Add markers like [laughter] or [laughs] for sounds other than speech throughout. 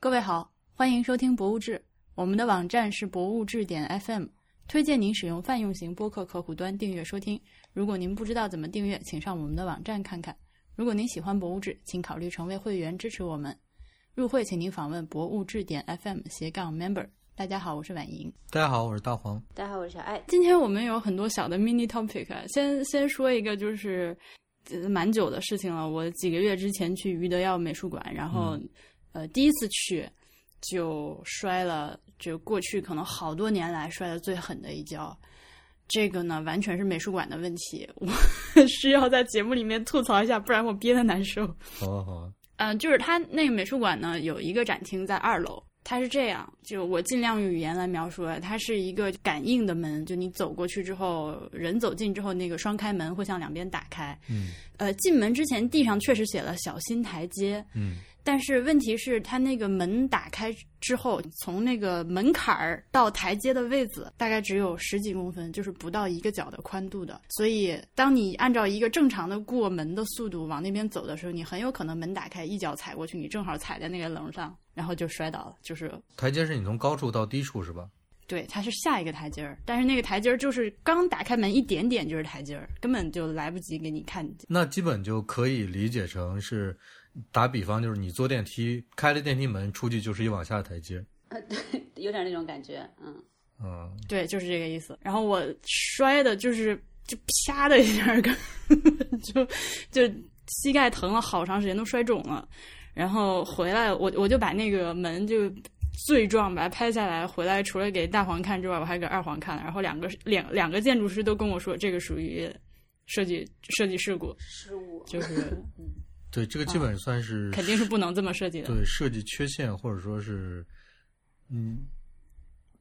各位好，欢迎收听《博物志》，我们的网站是博物志点 FM，推荐您使用泛用型播客客户端订阅收听。如果您不知道怎么订阅，请上我们的网站看看。如果您喜欢《博物志》，请考虑成为会员支持我们。入会请您访问博物志点 FM 斜杠 member。大家好，我是婉莹。大家好，我是大黄。大家好，我是小艾。今天我们有很多小的 mini topic，啊先先说一个，就是呃蛮久的事情了。我几个月之前去余德耀美术馆，然后、呃第一次去就摔了，就过去可能好多年来摔的最狠的一跤。这个呢，完全是美术馆的问题，我 [laughs] 需要在节目里面吐槽一下，不然我憋得难受。好啊，好啊。嗯、就是它那个美术馆呢有一个展厅在二楼，它是这样，就我尽量用语言来描述，它是一个感应的门，就你走过去之后，人走近之后，那个双开门会向两边打开。嗯呃，进门之前地上确实写了“小心台阶”，嗯但是问题是，它那个门打开之后，从那个门槛儿到台阶的位子，大概只有十几公分，就是不到一个脚的宽度的。所以，当你按照一个正常的过门的速度往那边走的时候，你很有可能门打开，一脚踩过去，你正好踩在那个棱上，然后就摔倒了。就是台阶是你从高处到低处是吧？对，它是下一个台阶儿，但是那个台阶儿就是刚打开门一点点就是台阶儿，根本就来不及给你看。那基本就可以理解成是，打比方就是你坐电梯，开了电梯门出去就是一往下的台阶。呃，对，有点那种感觉，嗯，嗯，对，就是这个意思。然后我摔的就是就啪的一下儿，[laughs] 就就膝盖疼了好长时间，都摔肿了。然后回来，我我就把那个门就罪状把它拍下来，回来除了给大黄看之外，我还给二黄看了。然后两个两两个建筑师都跟我说，这个属于设计设计事故，失误，就是 [laughs] 对，这个基本算是、肯定是不能这么设计的。对设计缺陷，或者说是，嗯，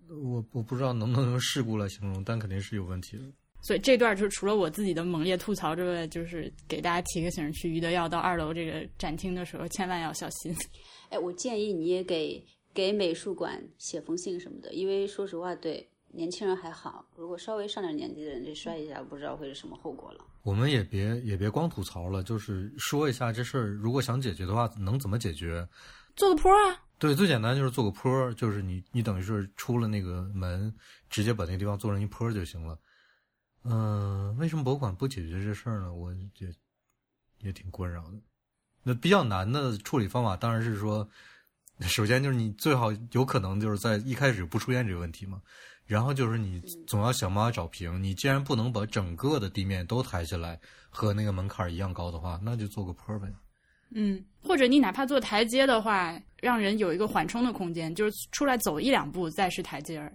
我我不知道能不能用事故来形容，但肯定是有问题的。所以这段就是除了我自己的猛烈吐槽之外，就是给大家提个醒：去余德耀到二楼这个展厅的时候，千万要小心。哎，我建议你也给给美术馆写封信什么的，因为说实话，对年轻人还好，如果稍微上点年纪的人，这摔一下，不知道会是什么后果了。我们也别也别光吐槽了，就是说一下这事儿，如果想解决的话，能怎么解决？做个坡啊，对，最简单就是做个坡儿，就是你你等于是出了那个门，直接把那个地方做成一坡儿就行了。嗯、为什么博物馆不解决这事儿呢？我也也挺困扰的。那比较难的处理方法当然是说，首先就是你最好有可能就是在一开始不出现这个问题嘛，然后就是你总要想办法找平。你既然不能把整个的地面都抬起来和那个门槛儿一样高的话，那就做个坡儿呗。嗯，或者你哪怕做台阶的话，让人有一个缓冲的空间，就是出来走一两步再是台阶儿，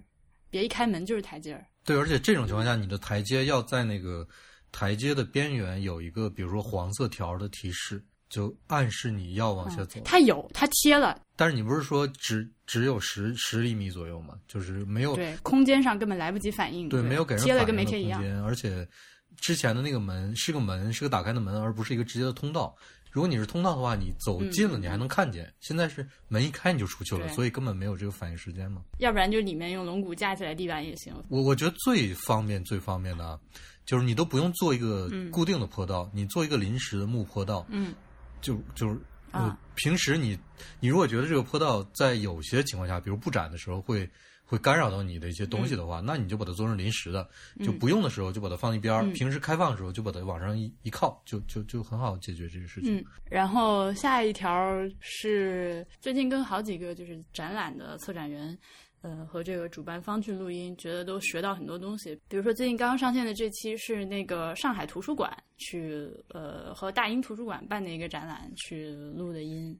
别一开门就是台阶儿。对，而且这种情况下，你的台阶要在那个台阶的边缘有一个，比如说黄色条的提示，就暗示你要往下走。它有，它贴了，但是你不是说只只有十十厘米左右吗？就是没有对，空间上根本来不及反应。对没有给人贴了跟没贴一样。而且之前的那个门是个门，是个打开的门，而不是一个直接的通道。如果你是通道的话，你走近了嗯你还能看见，现在是门一开你就出去了，所以根本没有这个反应时间嘛。要不然就里面用龙骨架起来地板也行。我我觉得最方便最方便的啊，就是你都不用做一个嗯固定的坡道，你做一个临时的木坡道，嗯，就就是呃啊，平时你你如果觉得这个坡道在有些情况下，比如布展的时候会会干扰到你的一些东西的话，那你就把它做成临时的，就不用的时候就把它放一边儿，嗯。平时开放的时候就把它往上一一靠，就就就很好解决这个事情。嗯，然后下一条是最近跟好几个就是展览的策展人，呃，和这个主办方去录音，觉得都学到很多东西。比如说最近刚刚上线的这期是那个上海图书馆去呃和大英图书馆办的一个展览去录的音。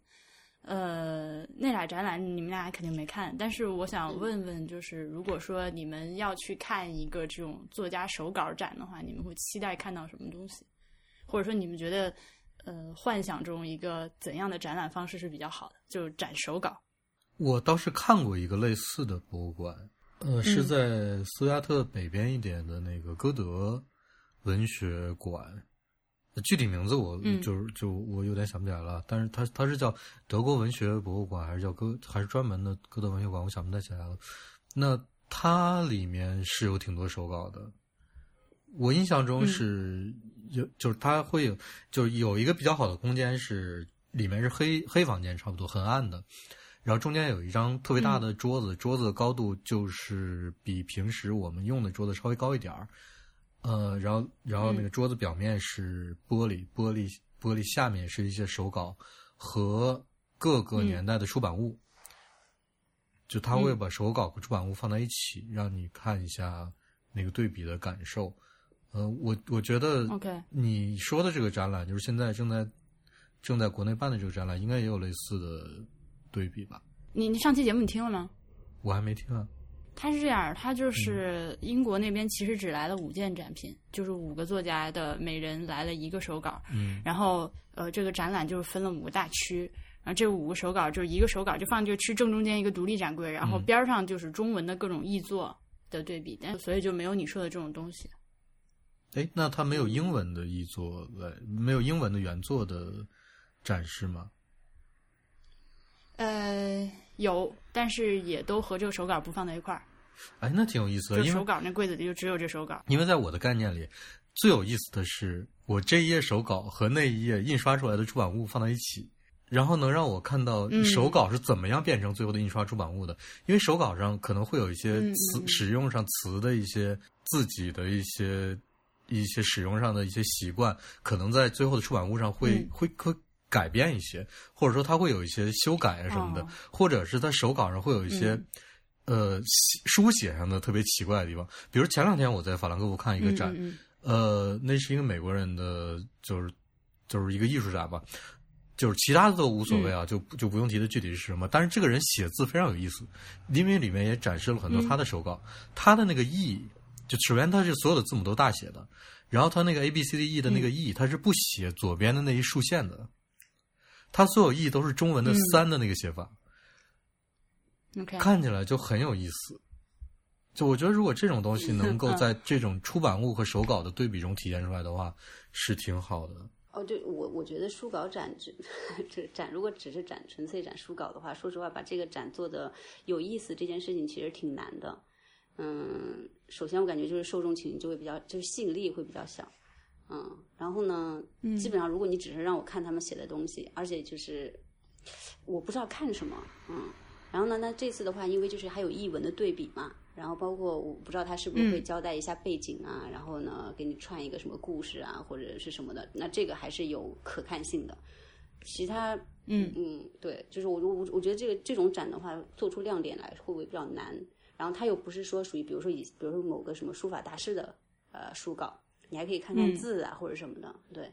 呃，那俩展览你们俩肯定没看，但是我想问问，就是如果说你们要去看一个这种作家手稿展的话，你们会期待看到什么东西？或者说你们觉得，呃，幻想中一个怎样的展览方式是比较好的？就是展手稿。我倒是看过一个类似的博物馆，呃，是嗯在斯图加特北边一点的那个歌德文学馆，具体名字我嗯。就是就我有点想不起来了，但是它它是叫德国文学博物馆，还是叫歌还是专门的歌德文学馆，我想不太起来了。那它里面是有挺多手稿的，我印象中是有，就是它会有，就是有一个比较好的空间是里面是黑黑房间，差不多很暗的。然后中间有一张特别大的桌子，桌子的高度就是比平时我们用的桌子稍微高一点儿。呃，然后然后那个桌子表面是玻璃，玻璃玻璃下面是一些手稿和各个年代的出版物。就他会把手稿和出版物放在一起，让你看一下那个对比的感受。呃，我我觉得 OK 你说的这个展览，就是现在正在正在国内办的这个展览，应该也有类似的对比吧？你你上期节目你听了吗？我还没听啊。它是这样，它就是英国那边其实只来了五件展品，就是五个作家的每人来了一个手稿，嗯然后呃这个展览就是分了五个大区，然后这五个手稿就是一个手稿就放这个区正中间一个独立展柜，然后嗯边上就是中文的各种译作的对比，但所以就没有你说的这种东西。哎，那它没有英文的译作来，没有英文的原作的展示吗？呃，有，但是也都和这个手稿不放在一块儿，哎，那挺有意思的，就因为手稿那柜子里就只有这手稿。因为在我的概念里，最有意思的是我这一页手稿和那一页印刷出来的出版物放在一起，然后能让我看到嗯手稿是怎么样变成最后的印刷出版物的。因为手稿上可能会有一些嗯词、嗯嗯使用上词的一些自己的一些一些使用上的一些习惯，可能在最后的出版物上会、嗯会会。改变一些，或者说他会有一些修改啊什么的，哦。或者是他手稿上会有一些、呃写书写上的特别奇怪的地方。比如前两天我在法兰克福看一个展，嗯嗯呃，那是一个美国人的，就是就是一个艺术展吧，就是其他的都无所谓啊，就就不用提的具体是什么。但是这个人写字非常有意思，因为里面也展示了很多他的手稿，他的那个 E，就首先他是所有的字母都大写的，然后他那个 A B C D E 的那个 E，、他是不写左边的那一竖线的，他所有 E 都是中文的嗯三的那个写法。嗯，OK，看起来就很有意思。就我觉得，如果这种东西能够 [laughs] 在这种出版物和手稿的对比中体现出来的话，是挺好的。哦，对我我觉得书稿展只 [laughs] 这展如果只是展纯粹展书稿的话，说实话，把这个展做的有意思这件事情其实挺难的。嗯，首先我感觉就是受众群就会比较，就是吸引力会比较小。嗯，然后呢，基本上如果你只是让我看他们写的东西，而且就是我不知道看什么，嗯，然后呢，那这次的话，因为就是还有译文的对比嘛，然后包括我不知道他是不是会交代一下背景啊，然后呢给你串一个什么故事啊或者是什么的，那这个还是有可看性的。其他，嗯嗯，对，就是我我我觉得这个这种展的话，做出亮点来会不会比较难？然后他又不是说属于，比如说以比如说某个什么书法大师的呃书稿，你还可以看看嗯字啊、或者什么的，对。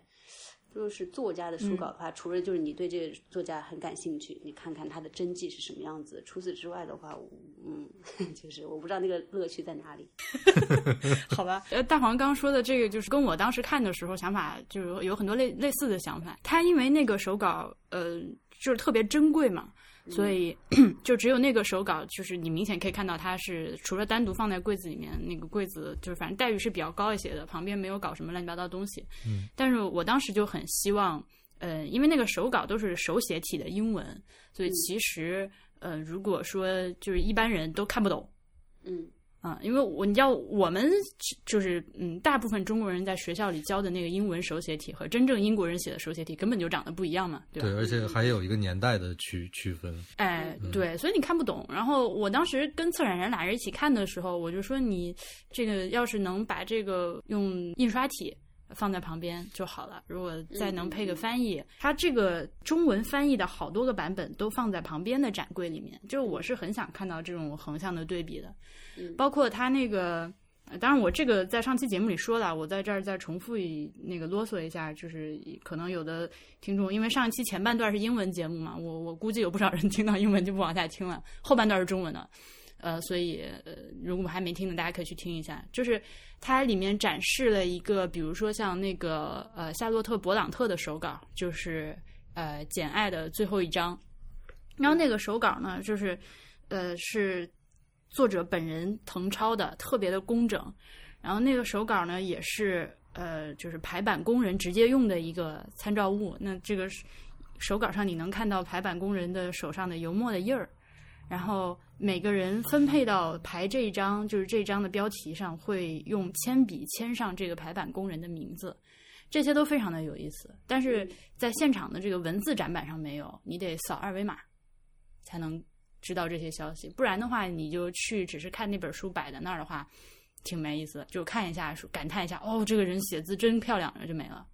就是作家的书稿的话，除了就是你对这个作家很感兴趣，你看看他的真迹是什么样子。除此之外的话，嗯，[laughs] 就是我不知道那个乐趣在哪里。[laughs] 好吧，呃，大黄刚说的这个，就是跟我当时看的时候想法，就是有很多类类似的想法。他因为那个手稿，呃，就是特别珍贵嘛，所以 [clears throat] 就只有那个手稿，就是你明显可以看到它是除了单独放在柜子里面，那个柜子就是反正待遇是比较高一些的，旁边没有搞什么乱七八糟东西。嗯，但是我当时就很希望，呃，因为那个手稿都是手写体的英文，所以其实，呃，如果说就是一般人都看不懂。嗯啊，因为我你知道，我们就是嗯，大部分中国人在学校里教的那个英文手写体和真正英国人写的手写体根本就长得不一样嘛，对吧？对，而且还有一个年代的区区分。哎，对，所以你看不懂。然后我当时跟策展人俩人一起看的时候，我就说你这个要是能把这个用印刷体放在旁边就好了。如果再能配个翻译，它这个中文翻译的好多个版本都放在旁边的展柜里面，就我是很想看到这种横向的对比的。包括它那个。呃当然，我这个在上期节目里说了，我在这儿再重复一那个啰嗦一下，就是可能有的听众，因为上一期前半段是英文节目嘛，我我估计有不少人听到英文就不往下听了，后半段是中文的，呃，所以呃，如果还没听的，大家可以去听一下。就是它里面展示了一个，比如说像那个呃夏洛特·勃朗特的手稿，就是呃《简爱》的最后一章，然后那个手稿呢，就是呃是。作者本人誊抄的，特别的工整。然后那个手稿呢，也是呃，就是排版工人直接用的一个参照物。那这个手稿上你能看到排版工人的手上的油墨的印儿，然后每个人分配到排这一张，就是这一章的标题上会用铅笔签上这个排版工人的名字，这些都非常的有意思。但是在现场的这个文字展板上没有，你得扫二维码才能知道这些消息。不然的话，你就去只是看那本书摆在那儿的话，挺没意思。就看一下书，感叹一下，哦，这个人写字真漂亮，就没了。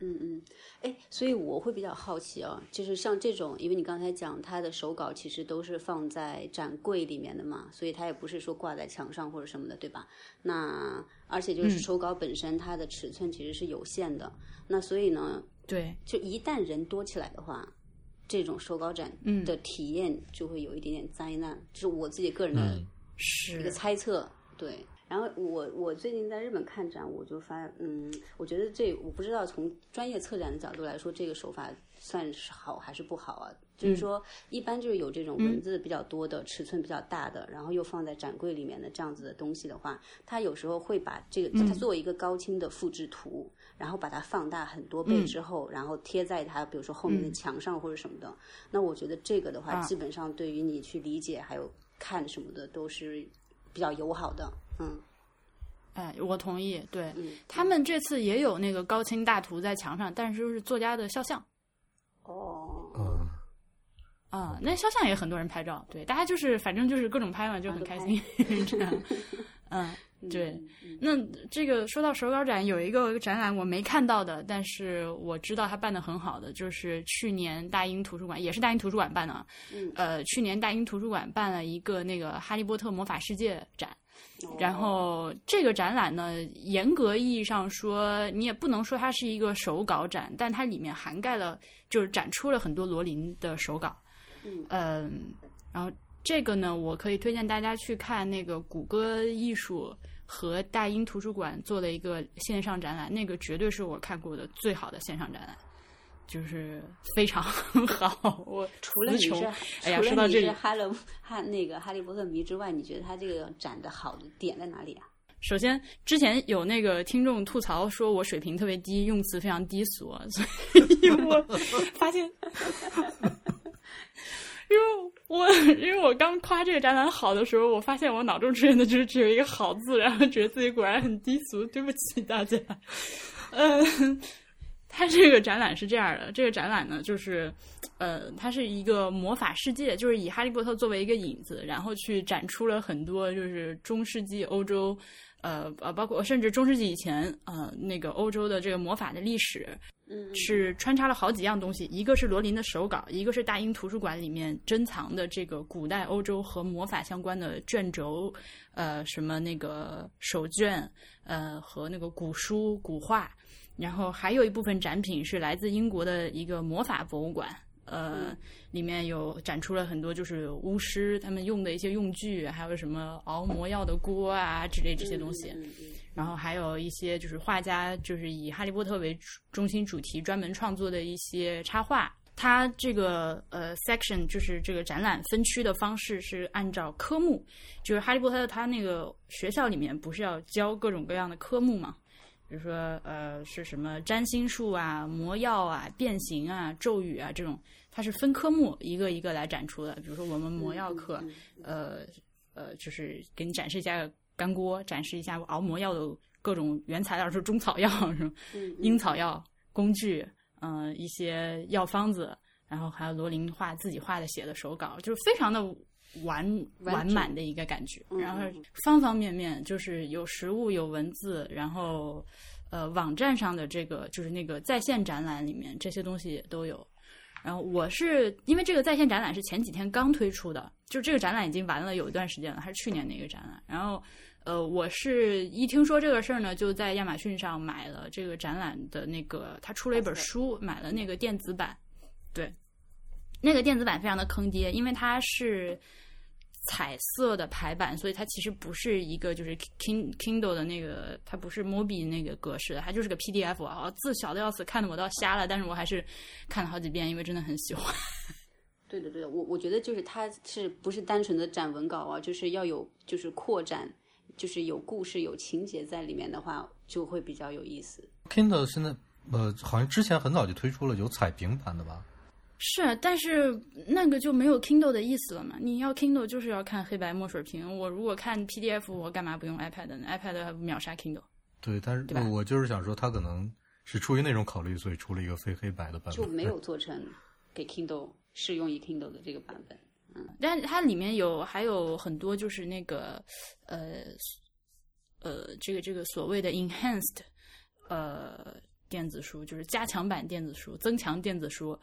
嗯嗯，哎，所以我会比较好奇啊，就是像这种，因为你刚才讲他的手稿其实都是放在展柜里面的嘛，所以他也不是说挂在墙上或者什么的，对吧？那而且就是手稿本身它的尺寸其实是有限的，那所以呢，对，就一旦人多起来的话，这种手稿展的体验就会有一点点灾难，就是我自己个人的一个猜测，对。然后我我最近在日本看展，我就发嗯，我觉得这我不知道从专业策展的角度来说，这个手法算是好还是不好啊？就是说，一般就是有这种文字比较多的、尺寸比较大的，然后又放在展柜里面的这样子的东西的话，它有时候会把这个它作为一个高清的复制图，然后把它放大很多倍之后，然后贴在它比如说后面的墙上或者什么的。那我觉得这个的话，基本上对于你去理解还有看什么的都是比较友好的。嗯，哎，我同意。对他们这次也有那个高清大图在墙上，但是就是作家的肖像。哦，嗯，啊，那肖像也很多人拍照。对，大家就是反正就是各种拍嘛，就很开心。[laughs] 这样，嗯，对。那这个说到手稿展，有一个展览我没看到的，但是我知道他办的很好的，就是去年大英图书馆也是大英图书馆办的。嗯，呃，去年大英图书馆办了一个那个《哈利波特魔法世界》展。然后这个展览呢，严格意义上说，你也不能说它是一个手稿展，但它里面涵盖了，就是展出了很多罗琳的手稿。嗯，然后这个呢，我可以推荐大家去看那个谷歌艺术和大英图书馆做的一个线上展览，那个绝对是我看过的最好的线上展览。就是非常 [laughs] 好。我除了你是，哎呀，说到这里，哈勒哈那个哈利波特迷之外，你觉得他这个展的好的点在哪里啊？首先，之前有那个听众吐槽说我水平特别低，用词非常低俗，所以我发现，[laughs] 因为我 [laughs] 因为我刚夸这个展览好的时候，我发现我脑中出现的就是只有一个好字，然后觉得自己果然很低俗，对不起大家。嗯。它这个展览是这样的，这个展览呢，就是，呃，它是一个魔法世界，就是以哈利波特作为一个引子，然后去展出了很多就是中世纪欧洲，呃呃，包括甚至中世纪以前，呃，那个欧洲的这个魔法的历史，嗯，是穿插了好几样东西，一个是罗琳的手稿，一个是大英图书馆里面珍藏的这个古代欧洲和魔法相关的卷轴，呃，什么那个手卷，呃，和那个古书古画。然后还有一部分展品是来自英国的一个魔法博物馆，呃，里面有展出了很多就是巫师他们用的一些用具，还有什么熬魔药的锅啊之类这些东西。然后还有一些就是画家就是以哈利波特为中心主题专门创作的一些插画。它这个呃 section 就是这个展览分区的方式是按照科目，就是哈利波特他那个学校里面不是要教各种各样的科目嘛？比如说，呃，是什么占星术啊、魔药啊、变形啊、咒语啊这种，它是分科目一个一个来展出的。比如说我们魔药课，呃呃，就是给你展示一下干锅，展示一下熬魔药的各种原材料，是中草药是吗？樱草药工具，嗯，一些药方子，然后还有罗琳画自己画的写的手稿，就是非常的。完完满的一个感觉，然后方方面面就是有实物有文字，然后呃网站上的这个就是那个在线展览里面这些东西也都有。然后我是因为这个在线展览是前几天刚推出的，就这个展览已经完了有一段时间了，还是去年的一个展览。然后呃我是一听说这个事儿呢，就在亚马逊上买了这个展览的那个，他出了一本书，买了那个电子版，对。那个电子版非常的坑爹，因为它是彩色的排版，所以它其实不是一个就是 King Kindle 的那个，它不是 Mobi 那个格式的，它就是个 PDF 啊，字小的要死，看的我都要瞎了。但是我还是看了好几遍，因为真的很喜欢。[laughs] 对的，对的，我我觉得就是它是不是单纯的展文稿啊，就是要有就是扩展，就是有故事有情节在里面的话，就会比较有意思。Kindle 现在呃，好像之前很早就推出了有彩屏版的吧？是，但是那个就没有 Kindle 的意思了嘛？你要 Kindle 就是要看黑白墨水屏。我如果看 PDF，我干嘛不用 iPad 呢？iPad 秒杀 Kindle。对，但是我就是想说，他可能是出于那种考虑，所以出了一个非黑白的版本，就没有做成给 Kindle 适用于 Kindle 的这个版本。但它里面有还有很多就是那个呃呃这个这个所谓的 enhanced 呃电子书，就是加强版电子书、增强电子书。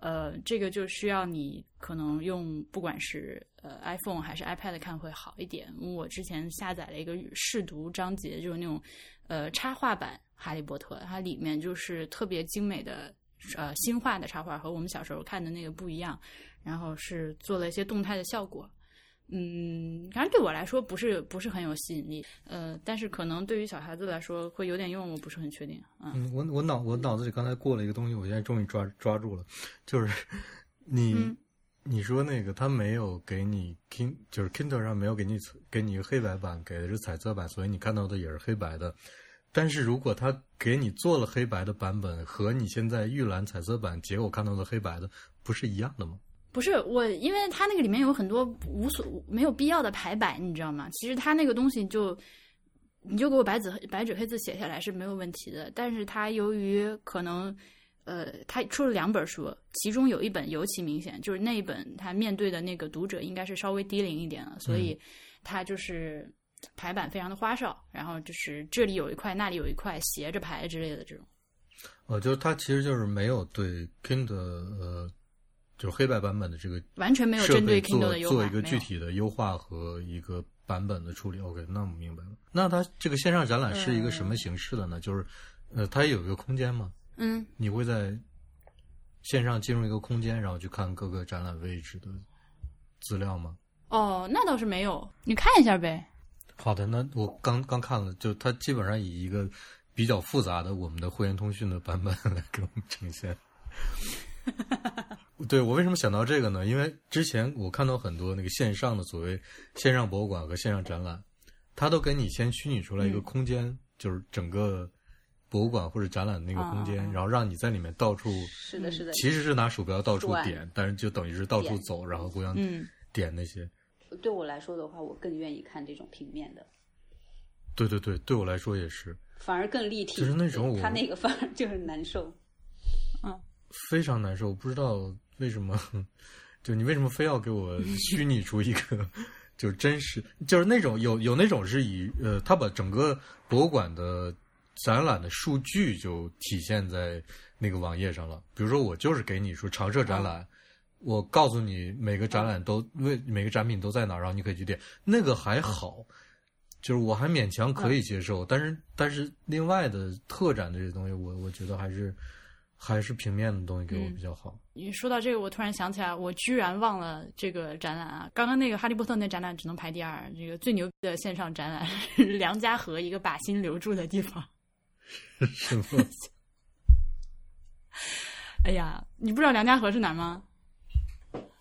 呃，这个就需要你可能用不管是呃 iPhone 还是 iPad 看会好一点。我之前下载了一个试读章节，就是那种呃插画版《哈利波特》，它里面就是特别精美的呃新画的插画，和我们小时候看的那个不一样。然后是做了一些动态的效果，嗯，反正对我来说不是不是很有吸引力，呃，但是可能对于小孩子来说会有点用，我不是很确定。嗯，嗯，我我脑我脑子里刚才过了一个东西，我现在终于抓抓住了，就是 [laughs] 你、嗯你说那个他没有给你 Kin 就是 Kindle 上没有给你给你一个黑白版，给的是彩色版，所以你看到的也是黑白的。但是如果他给你做了黑白的版本，和你现在预览彩色版结果看到的黑白的，不是一样的吗？不是我，因为它那个里面有很多无所没有必要的排版，你知道吗？其实它那个东西就你就给我白纸黑白纸黑字写下来是没有问题的，但是它由于可能。呃，他出了两本书，其中有一本尤其明显，就是那一本他面对的那个读者应该是稍微低龄一点了，所以他就是排版非常的花哨，然后就是这里有一块，那里有一块斜着排之类的这种。呃，就是它其实就是没有对 Kindle 呃，就是黑白版本的这个完全没有针对 Kindle 的优化，做一个具体的优化和一个版本的处理。OK，那我明白了。那它这个线上展览是一个什么形式的呢？就是呃，它有一个空间吗？嗯，你会在线上进入一个空间，然后去看各个展览位置的资料吗？哦，那倒是没有，你看一下呗。好的，那我刚刚看了，就它基本上以一个比较复杂的我们的会员通讯的版本来给我们呈现。[laughs] 对我为什么想到这个呢？因为之前我看到很多那个线上的所谓线上博物馆和线上展览，它都给你先虚拟出来一个嗯空间，就是整个博物馆或者展览的那个空间，然后让你在里面到处，是的，是的。其实是拿鼠标到处点，但是就等于是到处走，然后互相嗯，点那些。对我来说的话，我更愿意看这种平面的，对对对，对我来说也是反而更立体。就是那种他那个反而就是难受。嗯非常难受，不知道为什么，[laughs] 就你为什么非要给我虚拟出一个，就是真实，就是那种有有那种是以呃，他把整个博物馆的展览的数据就体现在那个网页上了。比如说，我就是给你说常设展览，我告诉你每个展览都为每个展品都在哪儿，然后你可以去点，那个还好。就是我还勉强可以接受，但是但是另外的特展这些东西，我我觉得还是还是平面的东西给我比较好。你说到这个，我突然想起来，我居然忘了这个展览啊！刚刚那个《哈利波特》那展览只能排第二，这个最牛逼的线上展览 [laughs] 梁家河一个把心留住的地方。[laughs] 什么？[laughs] 哎呀，你不知道梁家河是哪儿吗？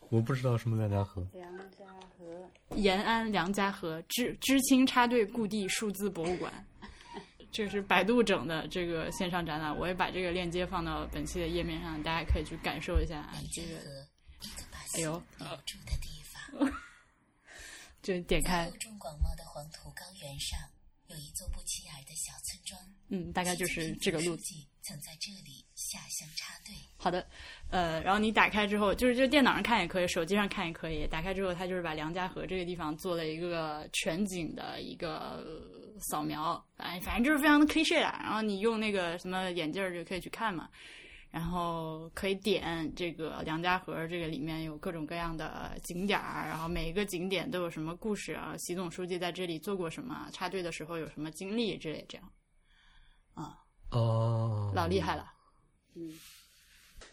我不知道什么梁家河。梁家河，延安梁家河知知青插队故地数字博物馆，[laughs] 这是百度整的这个线上展览，我也把这个链接放到本期的页面上，大家可以去感受一下啊这个。哎呦，住的地方，[laughs] 就点开厚，重广袤的黄土高原上，有一座不起眼的小村庄。嗯，大概就是这个路子。书记曾在这里下乡插队。好的，呃，然后你打开之后，就是就电脑上看也可以，手机上看也可以。打开之后，它就是把梁家河这个地方做了一个全景的一个呃扫描，哎，反正就是非常的 cliche 啦。然后你用那个什么眼镜儿就可以去看嘛，然后可以点这个梁家河，这个里面有各种各样的景点儿，然后每一个景点都有什么故事啊，习总书记在这里做过什么，插队的时候有什么经历之类这样，啊哦，老厉害了。嗯，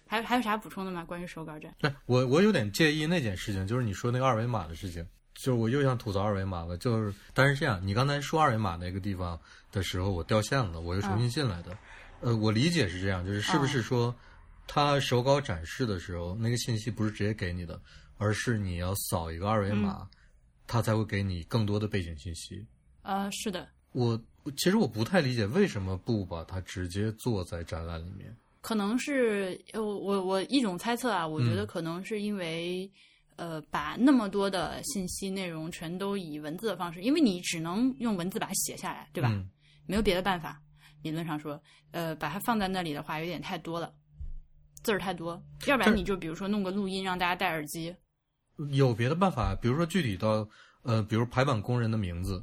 还还有啥补充的吗？关于手稿展？对我我有点介意那件事情，就是你说那个二维码的事情，就是我又想吐槽二维码了。就是，但是这样，你刚才说二维码那个地方的时候，我掉线了，我又重新进来的。呃，我理解是这样，就是是不是说，他手稿展示的时候，那个信息不是直接给你的，而是你要扫一个二维码，他才会给你更多的背景信息。呃，是的，我其实我不太理解为什么不把它直接做在展览里面。可能是呃，我我一种猜测啊，我觉得嗯可能是因为、呃，把那么多的信息内容全都以文字的方式，因为你只能用文字把它写下来，对吧？嗯没有别的办法。理论上说，呃，把它放在那里的话，有点太多了，字儿太多。要不然你就比如说弄个录音，让大家戴耳机，有别的办法，比如说具体到呃，比如排版工人的名字，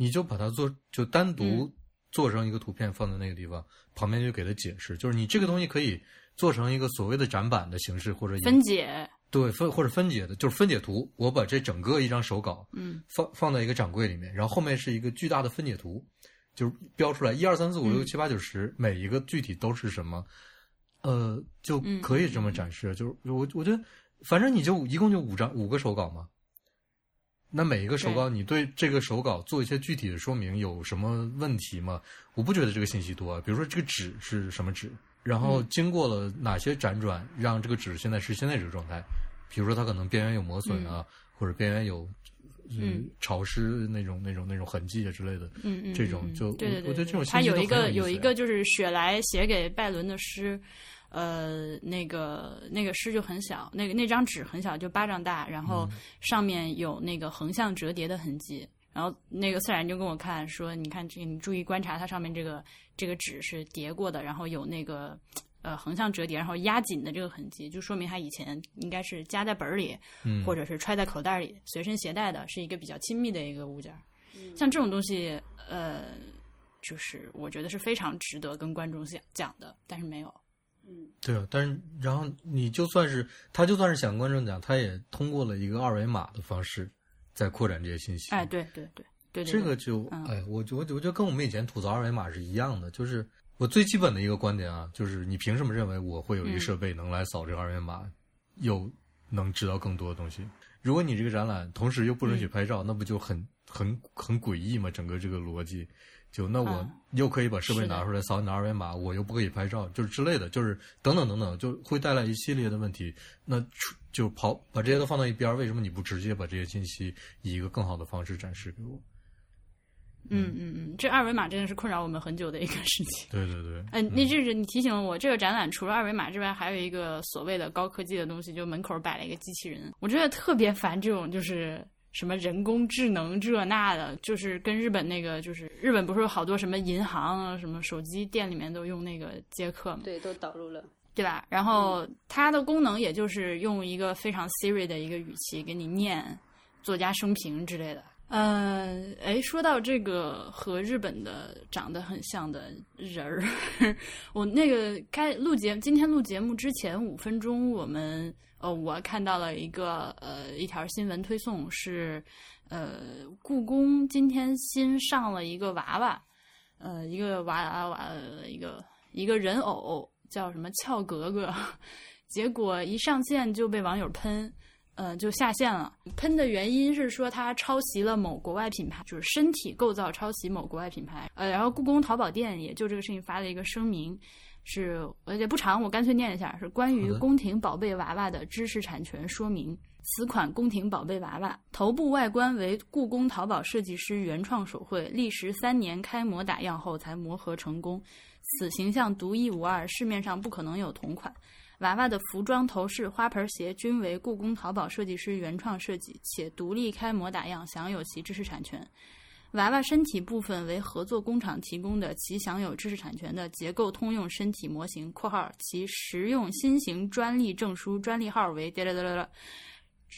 你就把它做就单独嗯做成一个图片放在那个地方，旁边就给它解释，就是你这个东西可以做成一个所谓的展板的形式，或者以分解，对分或者分解的，就是分解图。我把这整个一张手稿嗯放放在一个展柜里面，然后后面是一个巨大的分解图，就是标出来一二三四五六嗯七八九十，每一个具体都是什么，呃，就嗯可以这么展示。就是我我觉得，反正你就一共就五张五个手稿嘛。那每一个手稿，你对这个手稿做一些具体的说明，有什么问题吗？我不觉得这个信息多啊。比如说这个纸是什么纸，然嗯后经过了哪些辗转，让这个纸现在是现在这个状态。比如说它可能边缘有磨损啊，或者边缘有嗯潮湿那种那种那种痕迹啊之类的。嗯嗯，这种嗯就我对对对，我觉得这种它有一信息都很有个有一个就是雪莱写给拜伦的诗，呃，那个那个诗就很小，那个那张纸很小，就巴掌大，然后嗯上面有那个横向折叠的痕迹。然后那个自然就跟我看说，你看这个，你注意观察它上面这个这个纸是叠过的，然后有那个呃横向折叠，然后压紧的这个痕迹，就说明它以前应该是夹在本儿里，嗯，或者是揣在口袋里随身携带的，是一个比较亲密的一个物件儿。嗯像这种东西，呃，就是我觉得是非常值得跟观众讲讲的，但是没有。嗯对啊，但是然后你就算是他就算是想观众讲，他也通过了一个二维码的方式在扩展这些信息。哎，对对对对对，这个就嗯哎，我就我我觉得跟我们以前吐槽二维码是一样的，就是我最基本的一个观点啊，就是你凭什么认为我会有一个嗯设备能来扫这个二维码，又能知道更多的东西？如果你这个展览同时又不允许嗯拍照，那不就很很很诡异吗？整个这个逻辑，就那我嗯又可以把设备拿出来扫你的二维码，我又不可以拍照，就是之类的，就是等等等等，就会带来一系列的问题。那出就跑把这些都放到一边儿，为什么你不直接把这些信息以一个更好的方式展示给我？嗯嗯嗯，这二维码真的是困扰我们很久的一个事情。对对对，嗯，那这是你提醒了我，这个展览除了二维码之外，还有一个所谓的高科技的东西，就门口摆了一个机器人。我真的特别烦这种，就是什么人工智能这那的，就是跟日本那个，就是日本不是有好多什么银行啊、什么手机店里面都用那个接客嘛？对，都导入了。对吧？然后它的功能也就是用一个非常 Siri 的一个语气给你念作家生平之类的。嗯，哎，说到这个和日本的长得很像的人儿，[laughs] 我那个开录节今天录节目之前五分钟，我们呃，我看到了一个呃一条新闻推送是，呃，故宫今天新上了一个娃娃，呃，一个娃娃娃，呃一个一个人偶叫什么俏格格，[laughs] 结果一上线就被网友喷。呃，就下线了。喷的原因是说他抄袭了某国外品牌，就是身体构造抄袭某国外品牌。呃，然后故宫淘宝店也就这个事情发了一个声明，是而且不长，我干脆念一下，是关于宫廷宝贝娃娃的知识产权说明。此款宫廷宝贝娃娃头部外观为故宫淘宝设计师原创手绘，历时三年开模打样后才磨合成功。此形象独一无二，市面上不可能有同款。娃娃的服装、头饰、花盆鞋均为故宫淘宝设计师原创设计，且独立开模打样，享有其知识产权。娃娃身体部分为合作工厂提供的其享有知识产权的结构通用身体模型（括号其实用新型专利证书专利号为……哒哒哒哒哒），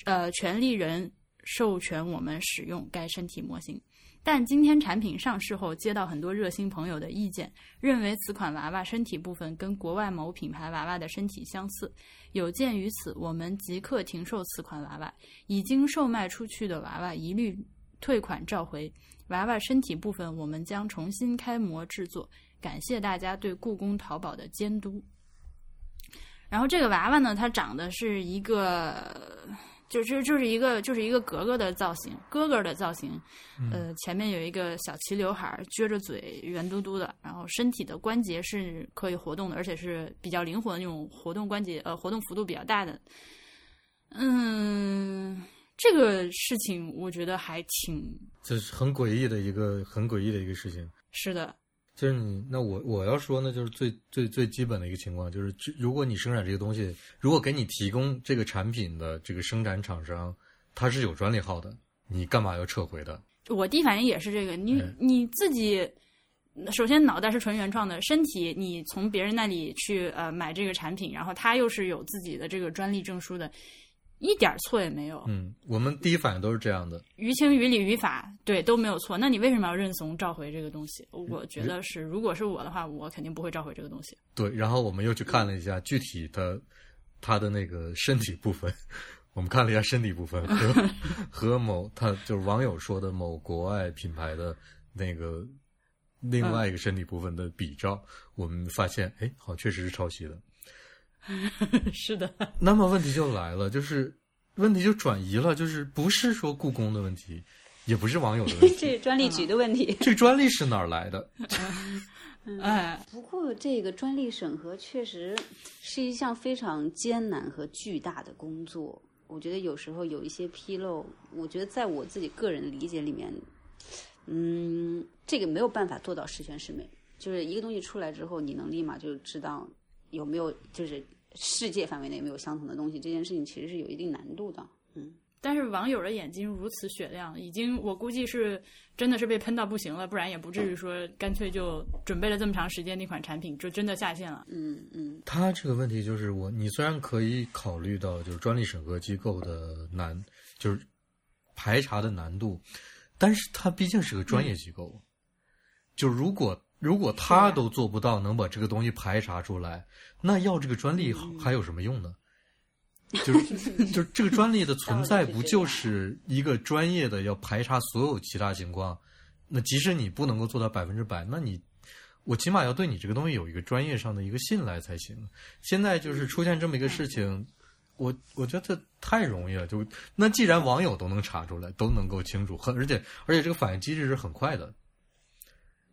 呃，权利人授权我们使用该身体模型。但今天产品上市后，接到很多热心朋友的意见，认为此款娃娃身体部分跟国外某品牌娃娃的身体相似。有鉴于此，我们即刻停售此款娃娃，已经售卖出去的娃娃一律退款召回。娃娃身体部分我们将重新开模制作，感谢大家对故宫淘宝的监督。然后这个娃娃呢，它长得是一个，就是就是一个就是一个格格的造型，哥哥的造型，呃，前面有一个小齐刘海儿，撅着嘴，圆嘟嘟的，然后身体的关节是可以活动的，而且是比较灵活的那种活动关节，呃，活动幅度比较大的。嗯，这个事情我觉得还挺这是很诡异的一个很诡异的一个事情。是的，就是你，那我我要说呢，就是最最最基本的一个情况，就是如果你生产这个东西，如果给你提供这个产品的这个生产厂商，他是有专利号的，你干嘛要撤回的？我第一反应也是这个，你嗯你自己。首先，脑袋是纯原创的，身体你从别人那里去呃买这个产品，然后他又是有自己的这个专利证书的，一点错也没有，嗯，我们第一反应都是这样的。于情于理于法，对都没有错。那你为什么要认怂召回这个东西？我觉得是，如果是我的话，我肯定不会召回这个东西。对，然后我们又去看了一下具体的他的那个身体部分，我们看了一下身体部分和 [laughs] 和某他就是网友说的某国外品牌的那个另外一个身体部分的比照，我们发现，哎，好，确实是抄袭的。[laughs] 是的，那么问题就来了，就是问题就转移了，就是不是说故宫的问题，也不是网友的问题，[laughs] 这是专利局的问题。[laughs] 这专利是哪儿来的？哎，不过这个专利审核确实是一项非常艰难和巨大的工作。我觉得有时候有一些纰漏，我觉得在我自己个人理解里面，嗯，这个没有办法做到十全十美。就是一个东西出来之后，你能立马就知道有没有就是世界范围内有没有相同的东西，这件事情其实是有一定难度的。嗯，但是网友的眼睛如此雪亮，已经我估计是真的是被喷到不行了，不然也不至于说干脆就准备了这么长时间那款产品就真的下线了。嗯嗯，他这个问题就是我，你虽然可以考虑到就是专利审核机构的难，就是排查的难度，但是它毕竟是个专业机构，就如果如果他都做不到能把这个东西排查出来，那要这个专利还有什么用呢？[laughs] 就是就是这个专利的存在，不就是一个专业的要排查所有其他情况？那即使你不能够做到百分之百，那你我起码要对你这个东西有一个专业上的一个信赖才行。现在就是出现这么一个事情，我我觉得太容易了。就那既然网友都能查出来，都能够清楚，很而且而且这个反应机制是很快的，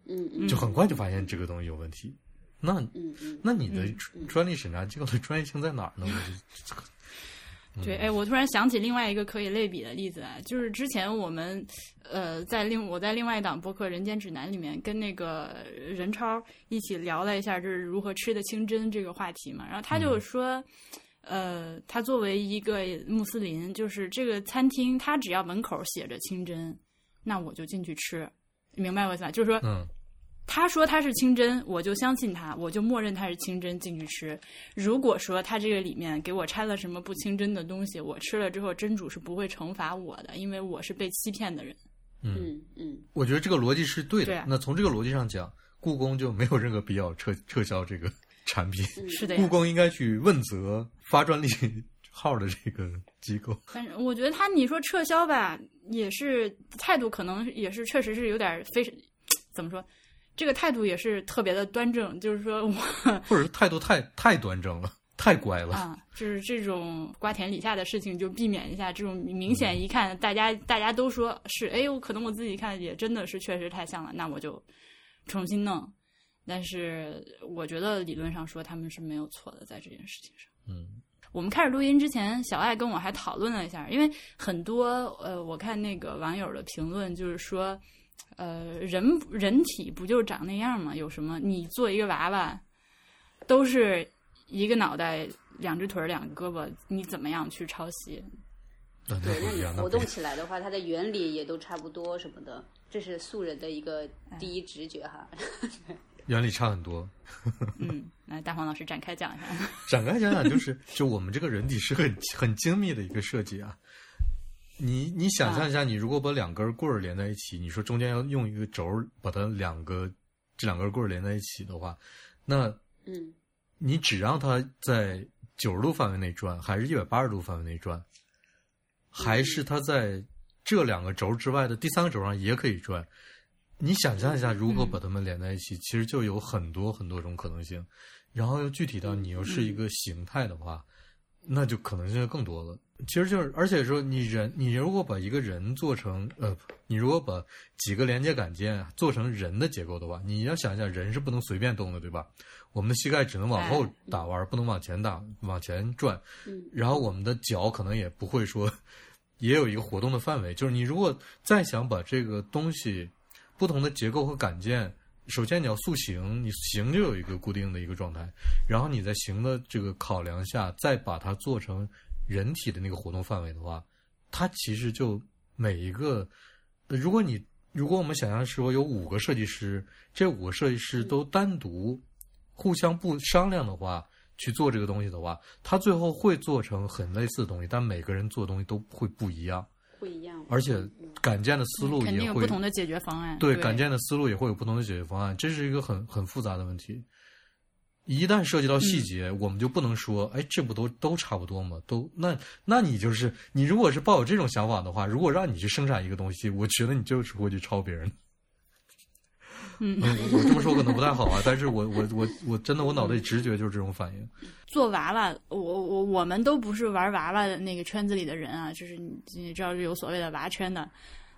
嗯嗯，就很快就发现这个东西有问题。那嗯嗯，那你的专利审查机构的专业性在哪儿呢？我就 [laughs] 对，哎，我突然想起另外一个可以类比的例子啊，就是之前我们呃在另我在另外一档播客《人间指南》里面跟那个任超一起聊了一下，就是如何吃的清真这个话题嘛。然后他就说，呃，他作为一个穆斯林，就是这个餐厅他只要门口写着清真，那我就进去吃，明白我意思吧？就是说，嗯。他说他是清真，我就相信他，我就默认他是清真进去吃。如果说他这个里面给我掺了什么不清真的东西，我吃了之后，真主是不会惩罚我的，因为我是被欺骗的人。嗯嗯，我觉得这个逻辑是对的。对啊那从这个逻辑上讲，故宫就没有任何必要撤撤销这个产品。是的故，宫应该去问责发专利号的这个机构。[laughs] 反正我觉得他你说撤销吧，也是态度可能也是确实是有点非常怎么说，这个态度也是特别的端正，就是说我 [laughs] 或者是态度太太端正了，太乖了。啊，就是这种瓜田李下的事情就避免一下。这种明显一看，大家大家都说是，哎呦，可能我自己看也真的是确实太像了，那我就重新弄。但是我觉得理论上说他们是没有错的，在这件事情上。嗯我们开始录音之前，小爱跟我还讨论了一下，因为很多呃，我看那个网友的评论就是说，呃，人人体不就长那样吗？有什么？你做一个娃娃，都是一个脑袋、两只腿儿、两个胳膊，你怎么样去抄袭？对，那你活动。起来的话，它的原理也都差不多什么的，这是素人的一个哎第一直觉哈。[laughs] 原理差很多。嗯，来，大黄老师展开讲一下。[laughs] 展开讲讲，就是就我们这个人体是很很精密的一个设计啊。你你想象一下，你如果把两根棍儿连在一起，你说中间要用一个轴儿把它两个这两根棍儿连在一起的话，那嗯你只让它在九十度范围内转，还是一百八十度范围内转，还是它在这两个轴之外的第三个轴上也可以转？你想象一下，如果把它们连在一起，其实就有很多很多种可能性。然后又具体到你又是一个形态的话，那就可能性就更多了。其实就是，而且说你人，你如果把一个人做成呃，你如果把几个连接杆件做成人的结构的话，你要想一下，人是不能随便动的，对吧？我们的膝盖只能往后哎打弯，不能往前打，往前转。嗯然后我们的脚可能也不会说，[laughs] 也有一个活动的范围。就是你如果再想把这个东西不同的结构和杆件，首先你要塑形，你形就有一个固定的一个状态，然后你在形的这个考量下，再把它做成人体的那个活动范围的话，它其实就每一个，呃如果你如果我们想象说有五个设计师，这五个设计师都单独互相不商量的话，去做这个东西的话，他最后会做成很类似的东西，但每个人做的东西都会不一样，不一样。而且敢建的思路嗯肯定也会有不同的解决方案。对，对，敢建的思路也会有不同的解决方案，这是一个很很复杂的问题。一旦涉及到细节，我们就不能说，哎，这不都都差不多吗？都那那你就是你，如果是抱有这种想法的话，如果让你去生产一个东西，我觉得你就是会去抄别人。嗯，我这么说可能不太好啊，[laughs] 但是我我我我真的我脑袋里直觉就是这种反应。做娃娃，我我我们都不是玩娃娃的那个圈子里的人啊，就是你你知道有所谓的娃圈的，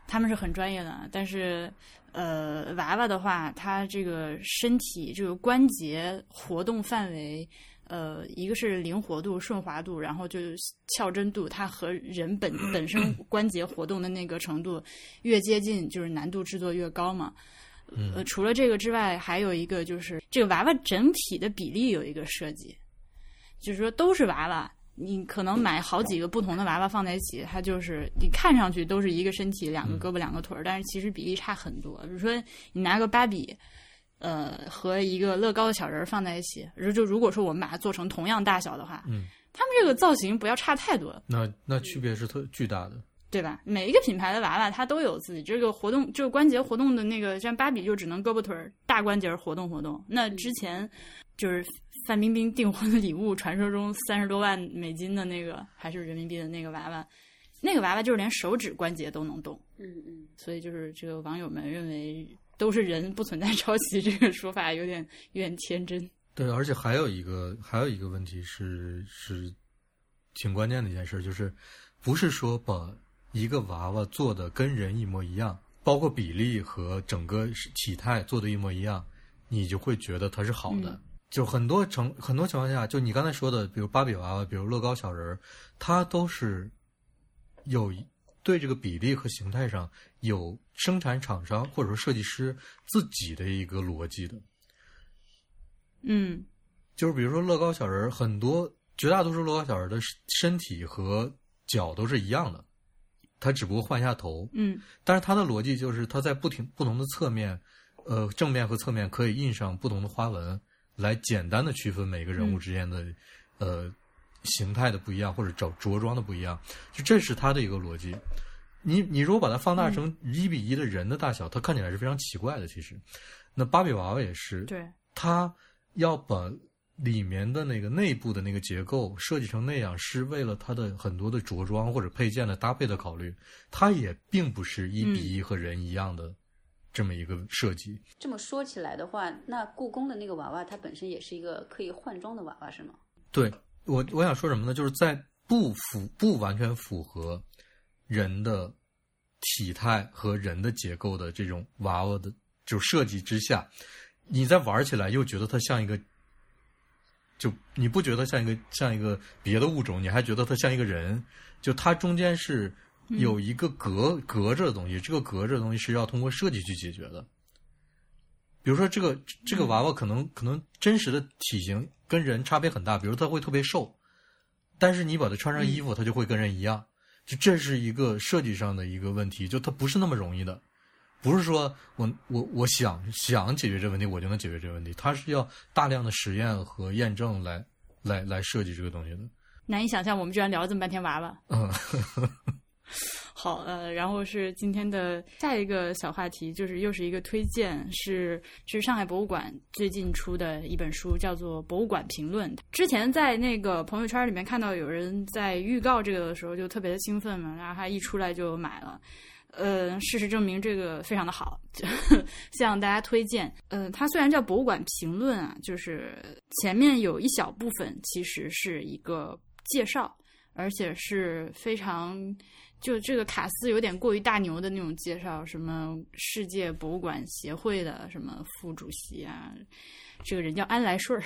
他们是很专业的，但是呃，娃娃的话，它这个身体这个关节活动范围。呃，一个是灵活度、顺滑度，然后就是翘针度，它和人本本身关节活动的那个程度越接近，就是难度制作越高嘛。呃，除了这个之外，还有一个就是这个娃娃整体的比例有一个设计，就是说都是娃娃，你可能买好几个不同的娃娃放在一起，它就是你看上去都是一个身体，两个胳膊两个腿儿，但是其实比例差很多。比如说你拿个芭比，呃，和一个乐高的小人儿放在一起，就如果说我们把它做成同样大小的话，嗯，他们这个造型不要差太多，那那区别是特巨大的。对吧？每一个品牌的娃娃它都有自己这个活动，就是关节活动的那个，像芭比就只能胳膊腿儿大关节儿活动活动。那之前就是范冰冰订婚的礼物，传说中三十多万美金的那个还是人民币的那个娃娃，那个娃娃就是连手指关节都能动。嗯嗯，所以就是这个网友们认为都是人不存在 [laughs] 抄袭这个说法有点有点天真。对，而且还有一个还有一个问题是是挺关键的一件事，就是不是说把一个娃娃做的跟人一模一样，包括比例和整个体态做的一模一样，你就会觉得它是好的。嗯就很多成很多情况下，就你刚才说的，比如芭比娃娃，比如乐高小人儿，它都是有一对这个比例和形态上有生产厂商或者说设计师自己的一个逻辑的。嗯就是比如说乐高小人儿，很多绝大多数乐高小人儿的身体和脚都是一样的，他只不过换一下头。嗯但是他的逻辑就是他在不停不同的侧面，呃，正面和侧面可以印上不同的花纹，来简单的区分每个人物之间的、呃形态的不一样或者着着装的不一样，就这是他的一个逻辑。你你如果把它放大成一比一的人的大小，它看起来是非常奇怪的。其实，那芭比娃娃也是，对，它要把里面的那个内部的那个结构设计成那样，是为了它的很多的着装或者配件的搭配的考虑。它也并不是一比一和人一样的这么一个设计。这么说起来的话，那故宫的那个娃娃，它本身也是一个可以换装的娃娃，是吗？对我，我想说什么呢？就是在不符不完全符合人的体态和人的结构的这种娃娃的就设计之下，你在玩起来又觉得它像一个，就你不觉得像一个像一个别的物种，你还觉得它像一个人，就它中间是有一个隔、隔着的东西，这个隔着的东西是要通过设计去解决的。比如说，这个这个娃娃可能可能真实的体型跟人差别很大，比如它会特别瘦，但是你把它穿上衣服，它就会跟人一样。就这是一个设计上的一个问题，就它不是那么容易的，不是说我我我想想解决这个问题，我就能解决这个问题，它是要大量的实验和验证来来来设计这个东西的。难以想象我们居然聊了这么半天娃娃。嗯，[laughs] 好，呃，然后是今天的下一个小话题，就是又是一个推荐，是是上海博物馆最近出的一本书，叫做《博物馆评论》。之前在那个朋友圈里面看到有人在预告这个的时候就特别的兴奋嘛，然后他一出来就买了。呃，事实证明这个非常的好，向大家推荐。呃，它虽然叫博物馆评论啊，就是前面有一小部分其实是一个介绍，而且是非常就这个卡斯有点过于大牛的那种介绍，什么世界博物馆协会的什么副主席啊，这个人叫安来顺儿，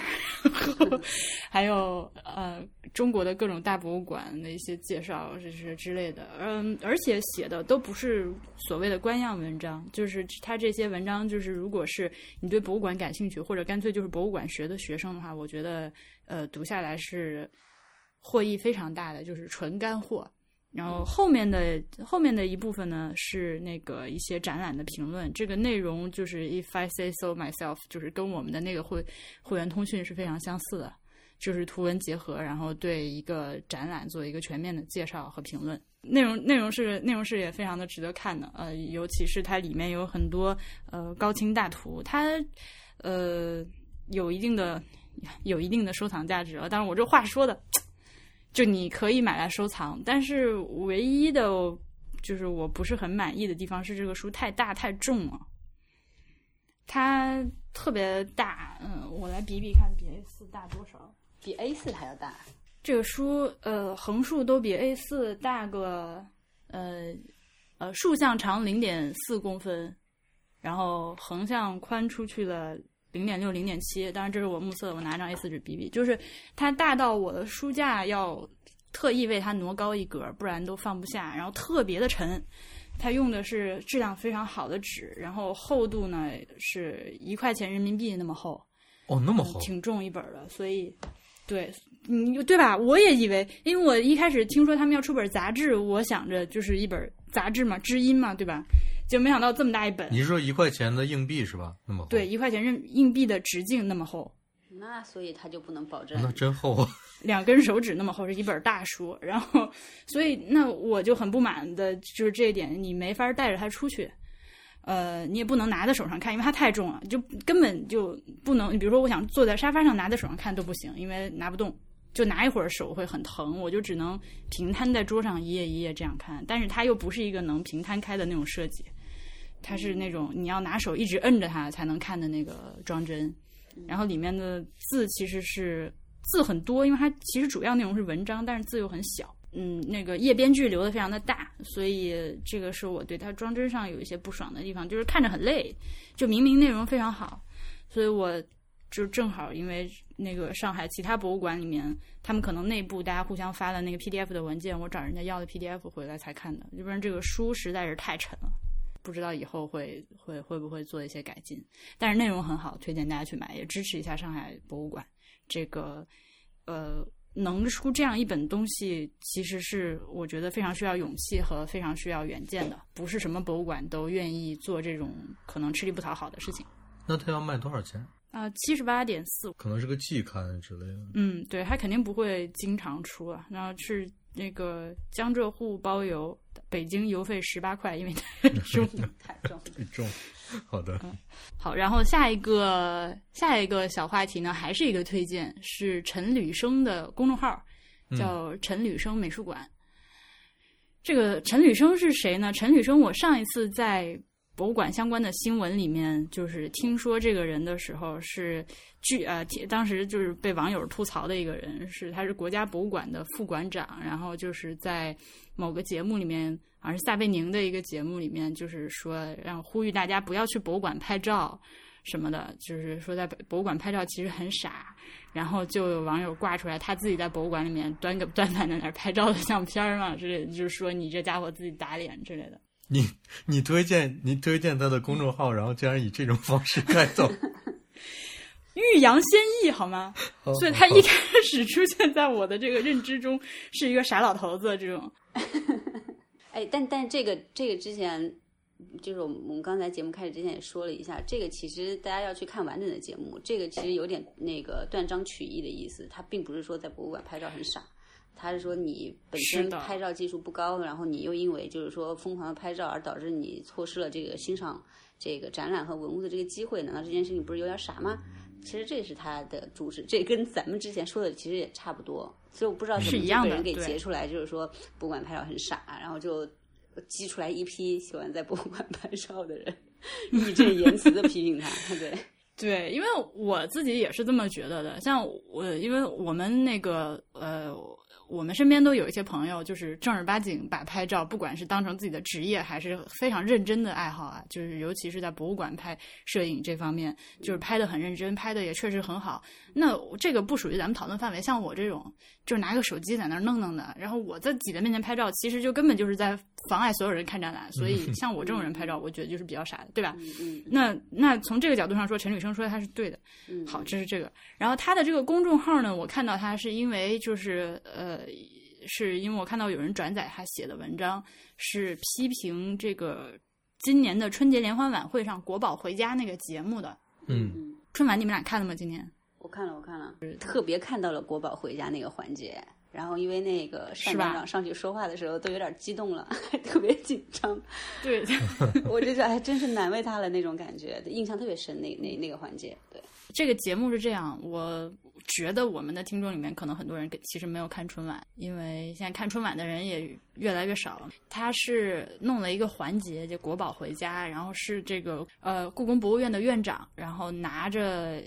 还有呃中国的各种大博物馆的一些介绍，这是之类的。嗯，而且写的都不是所谓的官样文章，就是他这些文章，就是如果是你对博物馆感兴趣，或者干脆就是博物馆学的学生的话，我觉得呃读下来是获益非常大的，就是纯干货。然后后面的后面的一部分呢是那个一些展览的评论，这个内容就是 if I say so myself，就是跟我们的那个会会员通讯是非常相似的。就是图文结合，然后对一个展览做一个全面的介绍和评论。内容内容是内容是也非常的值得看的，呃，尤其是它里面有很多呃高清大图，它呃有一定的有一定的收藏价值啊。当然，我这话说的，就你可以买来收藏，但是唯一的就是我不是很满意的地方是这个书太大太重了，它特别大，嗯，我来比比看，比 A 四大多少？比 A 四还要大。这个书，呃，横竖都比 A 四大个，呃，呃，竖向长零点四公分，然后横向宽出去了零点六、零点七。当然，这是我目测的，我拿张 A 四纸比比，就是它大到我的书架要特意为它挪高一格，不然都放不下。然后特别的沉，它用的是质量非常好的纸，然后厚度呢是一块钱人民币那么厚，哦，那么厚，挺重一本的，所以。对，嗯对吧？我也以为，因为我一开始听说他们要出本杂志，我想着就是一本杂志嘛，知音嘛，对吧？就没想到这么大一本。你是说一块钱的硬币是吧？那么厚？对，一块钱硬硬币的直径那么厚。那所以它就不能保证。那真厚啊！[laughs] 两根手指那么厚，是一本大书。然后，所以那我就很不满的就是这一点，你没法带着它出去。呃，你也不能拿在手上看，因为它太重了，就根本就不能。你比如说，我想坐在沙发上拿在手上看都不行，因为拿不动，就拿一会儿手会很疼，我就只能平摊在桌上一页一页这样看。但是它又不是一个能平摊开的那种设计，它是那种你要拿手一直摁着它才能看的那个装帧。然后里面的字其实是字很多，因为它其实主要内容是文章，但是字又很小。嗯，那个页边距留的非常的大，所以这个是我对它装帧上有一些不爽的地方，就是看着很累。就明明内容非常好，所以我就正好因为那个上海其他博物馆里面，他们可能内部大家互相发的那个 PDF 的文件，我找人家要的 PDF 回来才看的，要不然这个书实在是太沉了，不知道以后会会会不会做一些改进。但是内容很好，推荐大家去买，也支持一下上海博物馆。这个呃。能出这样一本东西，其实是我觉得非常需要勇气和非常需要远见的，不是什么博物馆都愿意做这种可能吃力不讨好的事情。那他要卖多少钱？啊，七十八点四，可能是个季刊之类的。嗯，对，他肯定不会经常出啊。然后是那个江浙沪包邮，北京邮费十八块，因为 [laughs] 太重，太重，太重。好的，好，然后下一个下一个小话题呢，还是一个推荐，是陈履生的公众号，叫陈履生美术馆。这个陈履生是谁呢？陈履生，我上一次在博物馆相关的新闻里面，就是听说这个人的时候，是据呃，当时就是被网友吐槽的一个人，是他是国家博物馆的副馆长，然后就是在某个节目里面。好像是撒贝宁的一个节目里面，就是说让呼吁大家不要去博物馆拍照什么的，就是说在博物馆拍照其实很傻。然后就有网友挂出来他自己在博物馆里面端个端盘在那儿拍照的相片嘛之类的，就是说你这家伙自己打脸之类的。你你推荐你推荐他的公众号，然后竟然以这种方式开头，[laughs] 欲扬先抑好吗？所以他一开始出现在我的这个认知中是一个傻老头子这种。[laughs] 哎，但但这个这个之前，就是我们我们刚才节目开始之前也说了一下，这个其实大家要去看完整的节目，这个其实有点那个断章取义的意思。他并不是说在博物馆拍照很傻，他是说你本身拍照技术不高，然后你又因为就是说疯狂的拍照而导致你错失了这个欣赏这个展览和文物的这个机会。难道这件事情不是有点傻吗？其实这是他的主旨，这跟咱们之前说的其实也差不多。所以我不知道怎么被人给截出来，就是说博物馆拍照很傻，然后就激出来一批喜欢在博物馆拍照的人，义正言辞的批评他。对 [laughs] 对，因为我自己也是这么觉得的。像我，因为我们那个呃。我们身边都有一些朋友，就是正儿八经把拍照，不管是当成自己的职业，还是非常认真的爱好啊，就是尤其是在博物馆拍摄影这方面，就是拍的很认真，拍的也确实很好。那这个不属于咱们讨论范围。像我这种，就是拿个手机在那儿弄弄的，然后我在挤在面前拍照，其实就根本就是在妨碍所有人看展览。所以，[laughs] 像我这种人拍照，我觉得就是比较傻的，对吧？那那从这个角度上说，陈履生说他是对的。好，这是这个。然后他的这个公众号呢，我看到他是因为就是呃。呃，是因为我看到有人转载他写的文章，是批评这个今年的春节联欢晚会上国宝回家那个节目的。嗯，春晚你们俩看了吗？今年我看了，我看了，特别看到了国宝回家那个环节。然后因为那个单是吧站长上去说话的时候都有点激动了，特别紧张。对，[laughs] 我就觉得哎，真是难为他了那种感觉，印象特别深。那那那个环节，对，这个节目是这样，我觉得我们的听众里面可能很多人其实没有看春晚，因为现在看春晚的人也越来越少了。他是弄了一个环节，就国宝回家，然后是这个呃故宫博物院的院长，然后拿着。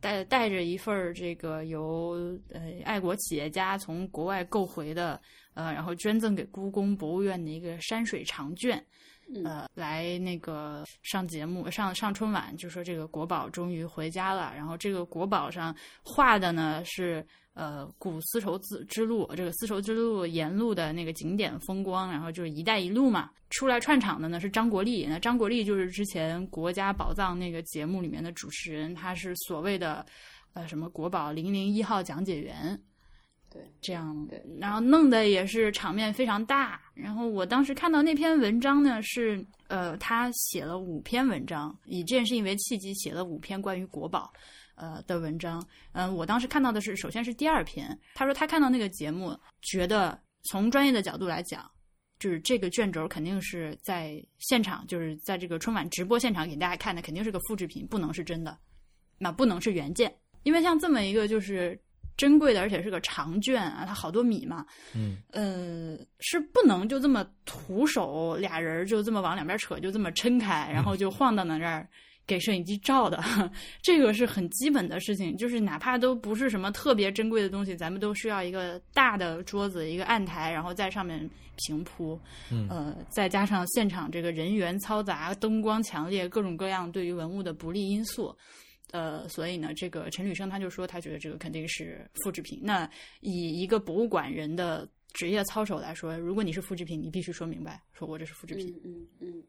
带带着一份儿这个由呃爱国企业家从国外购回的呃，然后捐赠给故宫博物院的一个山水长卷，呃，来那个上节目上上春晚，就说这个国宝终于回家了。然后这个国宝上画的呢是呃古丝绸之之路，这个丝绸之路沿路的那个景点风光，然后就是“一带一路”嘛。出来串场的呢是张国立，那张国立就是之前《国家宝藏》那个节目里面的主持人，他是所谓的呃什么国宝零零一号讲解员。对，这样对，然后弄的也是场面非常大。然后我当时看到那篇文章呢，是呃，他写了五篇文章，以这件事情为契机写了五篇关于国宝呃的文章。嗯、我当时看到的是，首先是第二篇，他说他看到那个节目，觉得从专业的角度来讲，就是这个卷轴肯定是在现场，就是在这个春晚直播现场给大家看的，肯定是个复制品，不能是真的，那不能是原件，因为像这么一个就是。珍贵的，而且是个长卷啊，它好多米嘛，嗯，呃，是不能就这么徒手俩人就这么往两边扯，就这么撑开，然后就晃荡到那这儿给摄影机照的，[laughs] 这个是很基本的事情，就是哪怕都不是什么特别珍贵的东西，咱们都需要一个大的桌子，一个案台，然后在上面平铺，嗯。呃，再加上现场这个人员嘈杂、灯光强烈，各种各样对于文物的不利因素。呃，所以呢，这个陈履生他就说，他觉得这个肯定是复制品。那以一个博物馆人的职业操守来说，如果你是复制品，你必须说明白，说我这是复制品。嗯嗯嗯，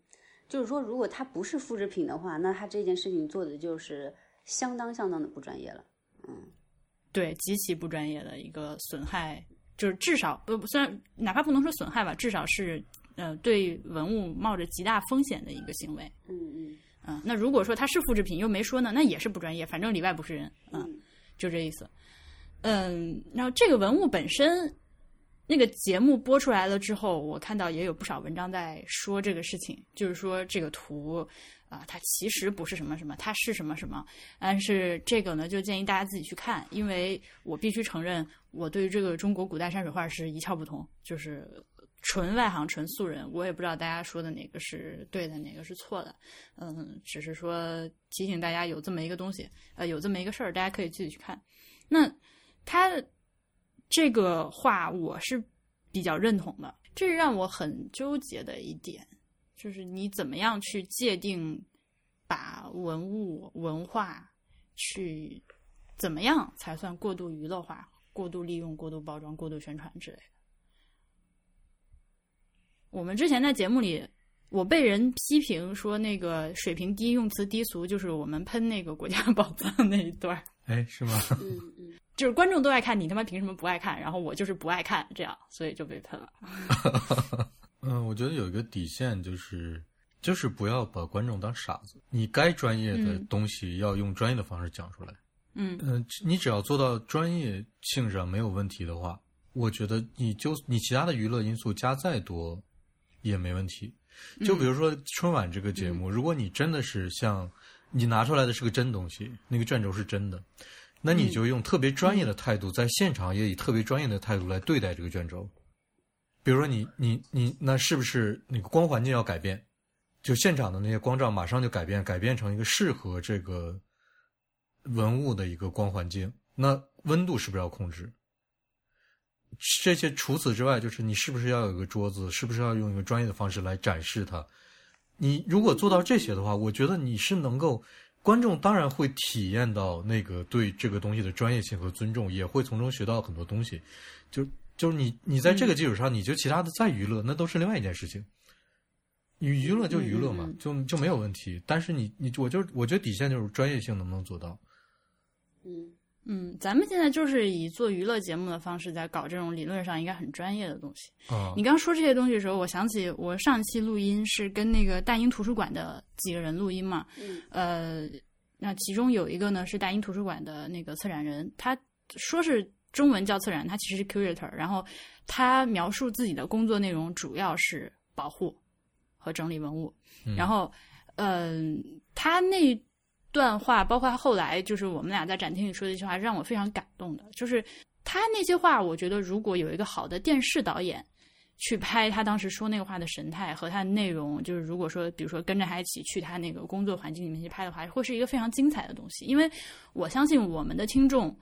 就是说，如果它不是复制品的话，那他这件事情做的就是相当相当的不专业了。嗯，对，极其不专业的一个损害，就是至少不虽然哪怕不能说损害吧，至少是呃对文物冒着极大风险的一个行为。嗯嗯嗯，那如果说它是复制品又没说呢，那也是不专业，反正里外不是人。嗯，嗯就这意思。嗯，然后这个文物本身，那个节目播出来了之后，我看到也有不少文章在说这个事情，就是说这个图啊、它其实不是什么什么，它是什么什么。但是这个呢，就建议大家自己去看，因为我必须承认，我对于这个中国古代山水画是一窍不通，就是纯外行、纯素人，我也不知道大家说的哪个是对的，哪个是错的。嗯，只是说提醒大家有这么一个东西，呃，有这么一个事儿，大家可以自己去看。那他这个话我是比较认同的，这是让我很纠结的一点，就是你怎么样去界定把文物文化去怎么样才算过度娱乐化、过度利用、过度包装、过度宣传之类的。我们之前在节目里，我被人批评说那个水平低、用词低俗，就是我们喷那个国家宝藏那一段儿。哎，是吗？嗯嗯，[laughs] 就是观众都爱看，你他妈凭什么不爱看？然后我就是不爱看，这样，所以就被喷了。[laughs] 嗯，我觉得有一个底线就是，就是不要把观众当傻子。你该专业的嗯东西要用专业的方式讲出来。嗯嗯、你只要做到专业性上没有问题的话，我觉得你就你其他的娱乐因素加再多也没问题。就比如说春晚这个节目，如果你真的是像你拿出来的是个真东西，那个卷轴是真的，那你就用特别专业的态度，在现场也以特别专业的态度来对待这个卷轴。比如说你你你，那是不是那个光环境要改变？就现场的那些光照马上就改变，改变成一个适合这个文物的一个光环境。那温度是不是要控制？这些除此之外，就是你是不是要有一个桌子，是不是要用一个专业的方式来展示它？你如果做到这些的话，我觉得你是能够，观众当然会体验到那个对这个东西的专业性和尊重，也会从中学到很多东西。就就是你你在这个基础上，你就其他的再娱乐，那都是另外一件事情。你娱乐就娱乐嘛，就就没有问题。但是你你我就我觉得底线就是专业性能不能做到。嗯嗯，咱们现在就是以做娱乐节目的方式在搞这种理论上应该很专业的东西。嗯你刚说这些东西的时候，我想起我上期录音是跟那个大英图书馆的几个人录音嘛，嗯呃，那其中有一个呢是大英图书馆的那个策展人，他说是中文叫策展，他其实是 curator。然后他描述自己的工作内容主要是保护和整理文物。然后，嗯、他那段话，包括后来就是我们俩在展厅里说的一句话，让我非常感动的，就是他那些话，我觉得如果有一个好的电视导演。去拍他当时说那个话的神态和他的内容，就是如果说，比如说跟着他一起去他那个工作环境里面去拍的话，会是一个非常精彩的东西。因为我相信我们的听众，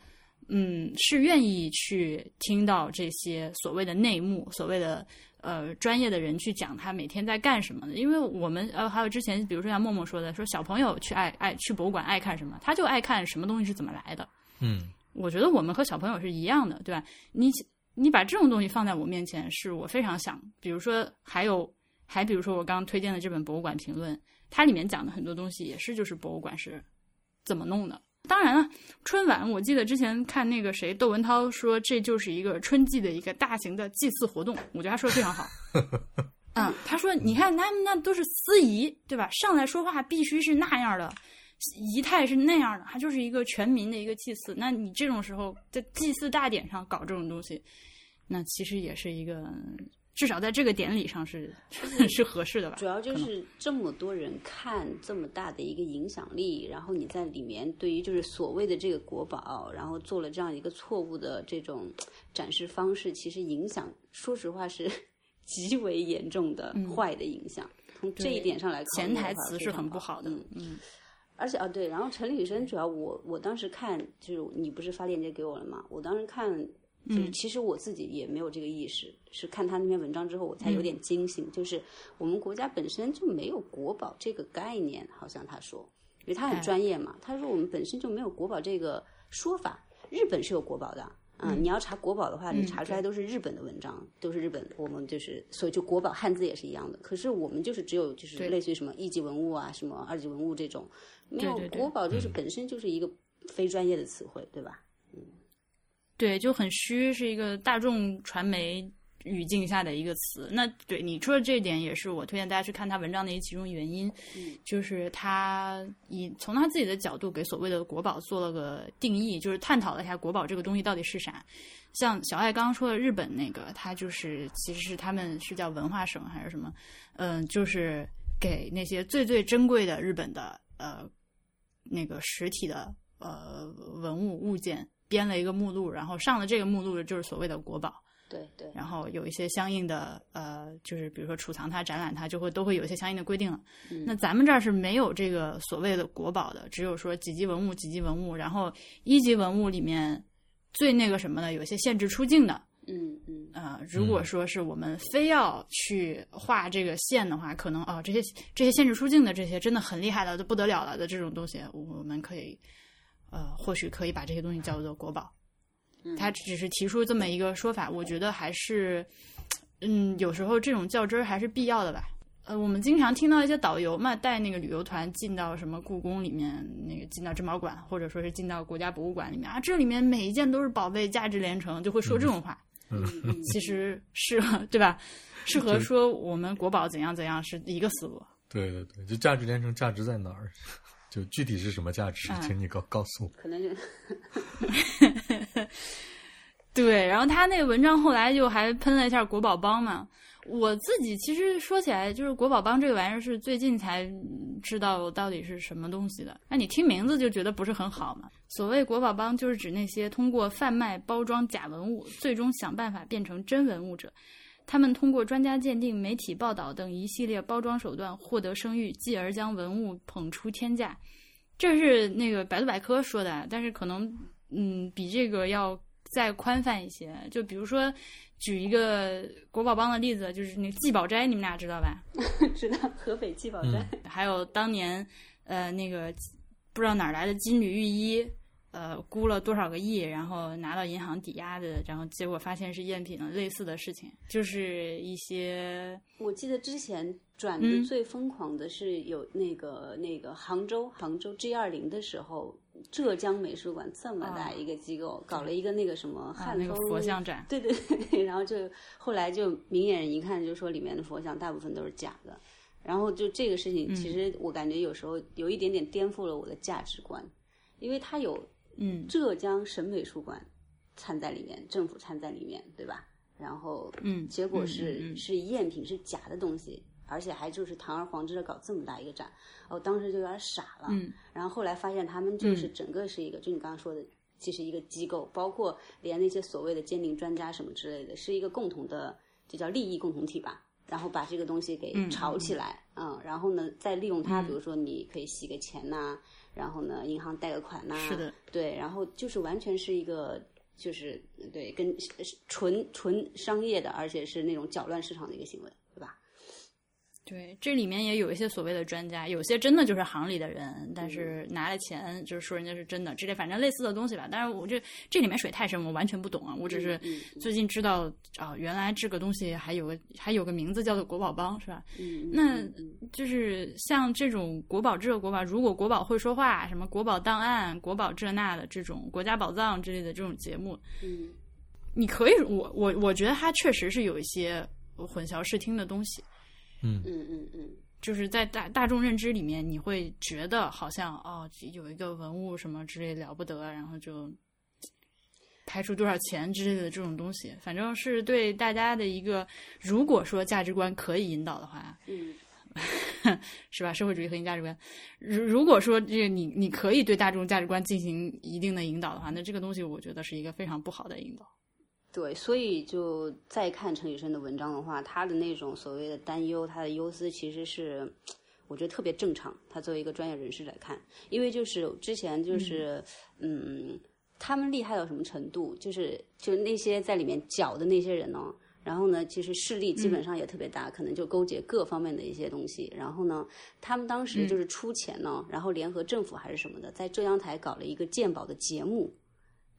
嗯，是愿意去听到这些所谓的内幕，所谓的呃专业的人去讲他每天在干什么的。因为我们呃还有之前，比如说像默默说的，说小朋友去爱爱去博物馆爱看什么，他就爱看什么东西是怎么来的。嗯我觉得我们和小朋友是一样的，对吧？你你把这种东西放在我面前，是我非常想。比如说，还有还比如说我刚刚推荐的这本《博物馆评论》，它里面讲的很多东西也是就是博物馆是怎么弄的。当然了，春晚我记得之前看那个谁窦文涛说这就是一个春季的一个大型的祭祀活动，我觉得他说的非常好。[laughs] 嗯，他说你看他们那都是司仪，对吧？上来说话必须是那样的。仪态是那样的，它就是一个全民的一个祭祀。那你这种时候在祭祀大典上搞这种东西，那其实也是一个，至少在这个典礼上是 [laughs] 是合适的吧？主要就是这么多人看这么大的一个影响力，然后你在里面对于就是所谓的这个国宝，然后做了这样一个错误的这种展示方式，其实影响说实话是 [laughs] 极为严重的坏的影响。从这一点上来考虑嗯潜，台词是很不好的。嗯嗯而且啊，对，然后陈李生主要我我当时看就是你不是发链接给我了吗？我当时看就是其实我自己也没有这个意识，是看他那篇文章之后我才有点惊醒，就是我们国家本身就没有国宝这个概念，好像他说，因为他很哎专业嘛，他说我们本身就没有国宝这个说法，日本是有国宝的。嗯，你要查国宝的话，你查出来都是日本的文章，都是日本。我们就是，所以就国宝汉字也是一样的。可是我们就是只有就是类似于什么一级文物啊，什么二级文物这种，没有国宝就是本身就是一个非专业的词汇，对吧？对，就很虚，是一个大众传媒语境下的一个词。那对你说的这一点，也是我推荐大家去看他文章的一其中原因，就是他以从他自己的角度给所谓的国宝做了个定义，就是探讨了一下国宝这个东西到底是啥。像小爱刚刚说的日本那个，它就是其实是他们是叫文化省还是什么，嗯、就是给那些最最珍贵的日本的呃那个实体的呃文物物件编了一个目录，然后上了这个目录的就是所谓的国宝。对对，然后有一些相应的呃，就是比如说储藏它、展览它，就会都会有一些相应的规定了。那咱们这儿是没有这个所谓的国宝的，只有说几级文物、几级文物，然后一级文物里面最那个什么的，有一些限制出境的。嗯嗯，呃，如果说是我们非要去画这个线的话，可能哦，这些这些限制出境的这些真的很厉害了，都不得了了的这种东西，我们可以呃，或许可以把这些东西叫做国宝。他只是提出这么一个说法，我觉得还是，嗯，有时候这种较真儿还是必要的吧。呃，我们经常听到一些导游嘛，带那个旅游团进到什么故宫里面，那个进到珍宝馆，或者说是进到国家博物馆里面啊，这里面每一件都是宝贝，价值连城，就会说这种话。嗯 [laughs] 其实适合 [laughs] 对吧？适合说我们国宝怎样怎样是一个思路。对对对，就价值连城，价值在哪儿？就具体是什么价值，嗯请你告告诉我。可能就 [laughs] 对，然后他那个文章后来就还喷了一下国宝帮嘛。我自己其实说起来，就是国宝帮这个玩意儿是最近才嗯知道到底是什么东西的。那你听名字就觉得不是很好嘛。所谓国宝帮，就是指那些通过贩卖、包装假文物，最终想办法变成真文物者。他们通过专家鉴定、媒体报道等一系列包装手段获得声誉，继而将文物捧出天价。这是那个百度百科说的，但是可能嗯比这个要再宽泛一些。就比如说举一个国宝帮的例子，就是那个季宝斋，你们俩知道吧？[laughs] 知道河北季宝斋，还有当年呃那个不知道哪儿来的金缕玉衣，呃估了多少个亿，然后拿到银行抵押的，然后结果发现是赝品了，类似的事情，就是一些。我记得之前转嗯的最疯狂的是有那个、那个杭州杭州 G 二零的时候，浙江美术馆这么大一个机构、搞了一个那个什么啊汉风、那个佛像展，对对对，然后就后来就明眼人一看就说里面的佛像大部分都是假的，然后就这个事情，其实我感觉有时候有一点点颠覆了我的价值观，因为它有嗯浙江省美术馆掺在里面，政府掺在里面，对吧？然后嗯结果嗯是、嗯嗯是赝品，是假的东西，而且还就是堂而皇之的搞这么大一个展，我当时就有点傻了。嗯然后后来发现他们就是整个是一个，就你刚刚说的，其实一个机构，包括连那些所谓的鉴定专家什么之类的，是一个共同的，就叫利益共同体吧。然后把这个东西给嗯炒起来，嗯然后呢，再利用它，比如说你可以洗个钱呐、然后呢，银行贷个款呐、是的，对，然后就是完全是一个，就是对，跟纯纯商业的，而且是那种搅乱市场的一个行为，对这里面也有一些所谓的专家，有些真的就是行里的人，但是嗯拿了钱就是说人家是真的，之类反正类似的东西吧。但是我这这里面水太深，我完全不懂啊。我只是嗯最近知道啊、原来这个东西还有个还有个名字叫做国宝帮，是吧？嗯，那就是像这种国宝这国宝，如果国宝会说话，什么国宝档案、国宝这那的这种国家宝藏之类的这种节目，嗯你可以，我我我觉得它确实是有一些混淆视听的东西。嗯嗯嗯嗯就是在大大众认知里面，你会觉得好像哦，有一个文物什么之类了不得，然后就拍出多少钱之类的这种东西，反正是对大家的一个，如果说价值观可以引导的话，嗯 [laughs] 是吧？社会主义核心价值观，如如果说这个你你可以对大众价值观进行一定的引导的话，那这个东西我觉得是一个非常不好的引导。对，所以就再看陈宇生的文章的话，他的那种所谓的担忧，他的忧思其实是。我觉得特别正常，他作为一个专业人士来看，因为就是之前就是，嗯他们厉害到什么程度？就是就是那些在里面搅的那些人呢，然后呢，其实势力基本上也特别大，可能就勾结各方面的一些东西。然后呢，他们当时就是出钱呢，然后联合政府还是什么的，在浙江台搞了一个鉴宝的节目。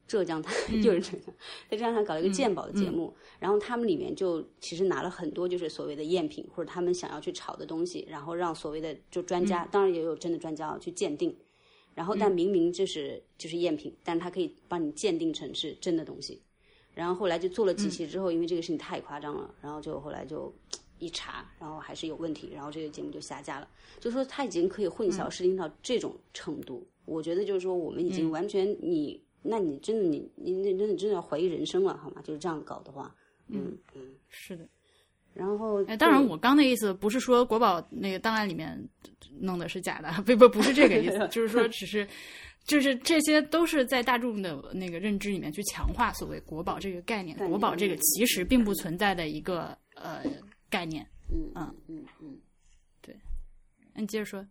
浙江台 [laughs] 就是浙江，在浙江台搞了一个鉴宝的节目，然后他们里面就其实拿了很多就是所谓的赝品或者他们想要去炒的东西，然后让所谓的就专家，当然也有真的专家啊去鉴定，然后但明明就是就是赝品，但他可以帮你鉴定成是真的东西，然后后来就做了几期之后，因为这个事情太夸张了，然后就后来就一查，然后还是有问题，然后这个节目就下架了。就说他已经可以混淆视听到这种程度，我觉得就是说我们已经完全你，那你真的你你你真的真的要怀疑人生了，好吗？就是这样搞的话，嗯嗯，是的，然后哎，当然我刚那意思不是说国宝那个档案里面弄的是假的，不不不是这个意思，[laughs] 就是说只是。就是这些都是在大众的那个认知里面去强化所谓国宝这个概念，国宝这个其实并不存在的一个呃概念。嗯嗯嗯嗯，对那你接着说。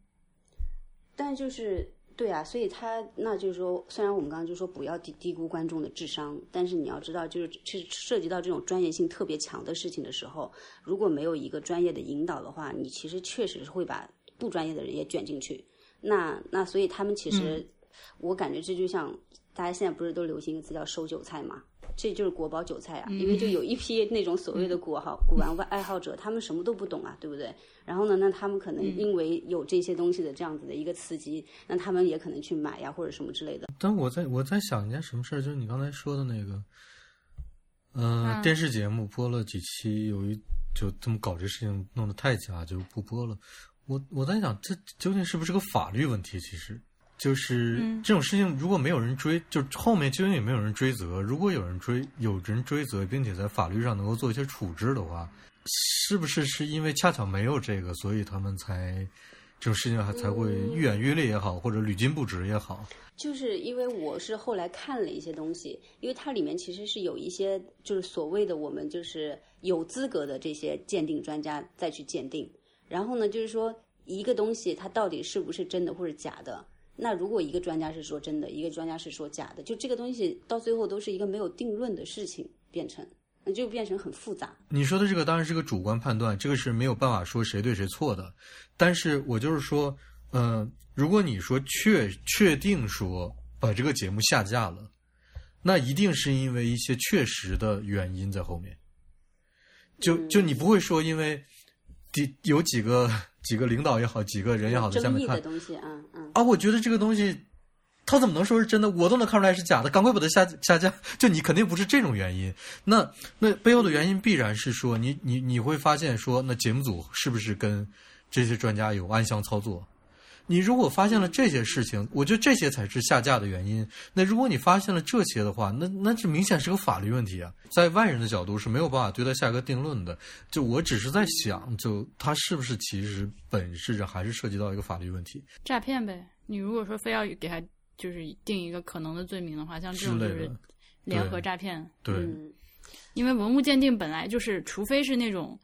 但就是对啊，所以他那就是说，虽然我们刚刚就说不要低低估观众的智商，但是你要知道，就是是涉及到这种专业性特别强的事情的时候，如果没有一个专业的引导的话，你其实确实是会把不专业的人也卷进去。那那所以他们其实，我感觉这就像大家现在不是都流行一个词叫收韭菜嘛？这就是国宝韭菜啊，因为就有一批那种所谓的古好古玩爱好者，他们什么都不懂啊，对不对？然后呢，那他们可能因为有这些东西的这样子的一个刺激，那他们也可能去买呀，或者什么之类的。但我在我在想一件什么事儿，就是你刚才说的那个，呃，嗯电视节目播了几期，有一就这么搞这事情弄得太假，就不播了。我我在想，这究竟是不是个法律问题？其实就是嗯这种事情，如果没有人追，就后面究竟有没有人追责？如果有人追，有人追责，并且在法律上能够做一些处置的话，是不是是因为恰巧没有这个，所以他们才这种事情还才会愈演愈烈也好，或者屡禁不止也好？就是因为我是后来看了一些东西，因为它里面其实是有一些就是所谓的我们就是有资格的这些鉴定专家再去鉴定，然后呢，就是说一个东西它到底是不是真的或者假的。那如果一个专家是说真的，一个专家是说假的，就这个东西到最后都是一个没有定论的事情，变成那就变成很复杂。你说的这个当然是个主观判断，这个是没有办法说谁对谁错的。但是我就是说，呃，如果你说确确定说把这个节目下架了，那一定是因为一些确实的原因在后面。就就你不会说因为几有几个几个领导也好，几个人也好在下面看争议的东西啊，嗯，啊，我觉得这个东西。他怎么能说是真的？我都能看出来是假的，赶快把它下下架。就你肯定不是这种原因，那那背后的原因必然是说，你你你会发现说，那节目组是不是跟这些专家有暗箱操作。你如果发现了这些事情，我觉得这些才是下架的原因。那如果你发现了这些的话，那那这明显是个法律问题啊，在外人的角度是没有办法对他下个定论的。就我只是在想，就他是不是其实本质上还是涉及到一个法律问题诈骗呗。你如果说非要给他就是定一个可能的罪名的话，像这种就是。联合诈骗。对，嗯因为文物鉴定本来就是，除非是那种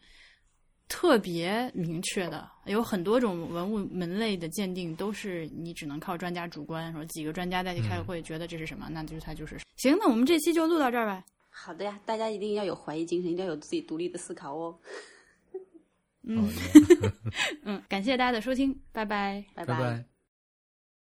特别明确的，有很多种文物门类的鉴定都是你只能靠专家主观，说几个专家在一起开个会，觉得这是什么，那就是它就是。行，那我们这期就录到这儿吧。好的呀，大家一定要有怀疑精神，一定要有自己独立的思考哦。嗯 [laughs] 嗯，感谢大家的收听，拜拜。拜拜拜。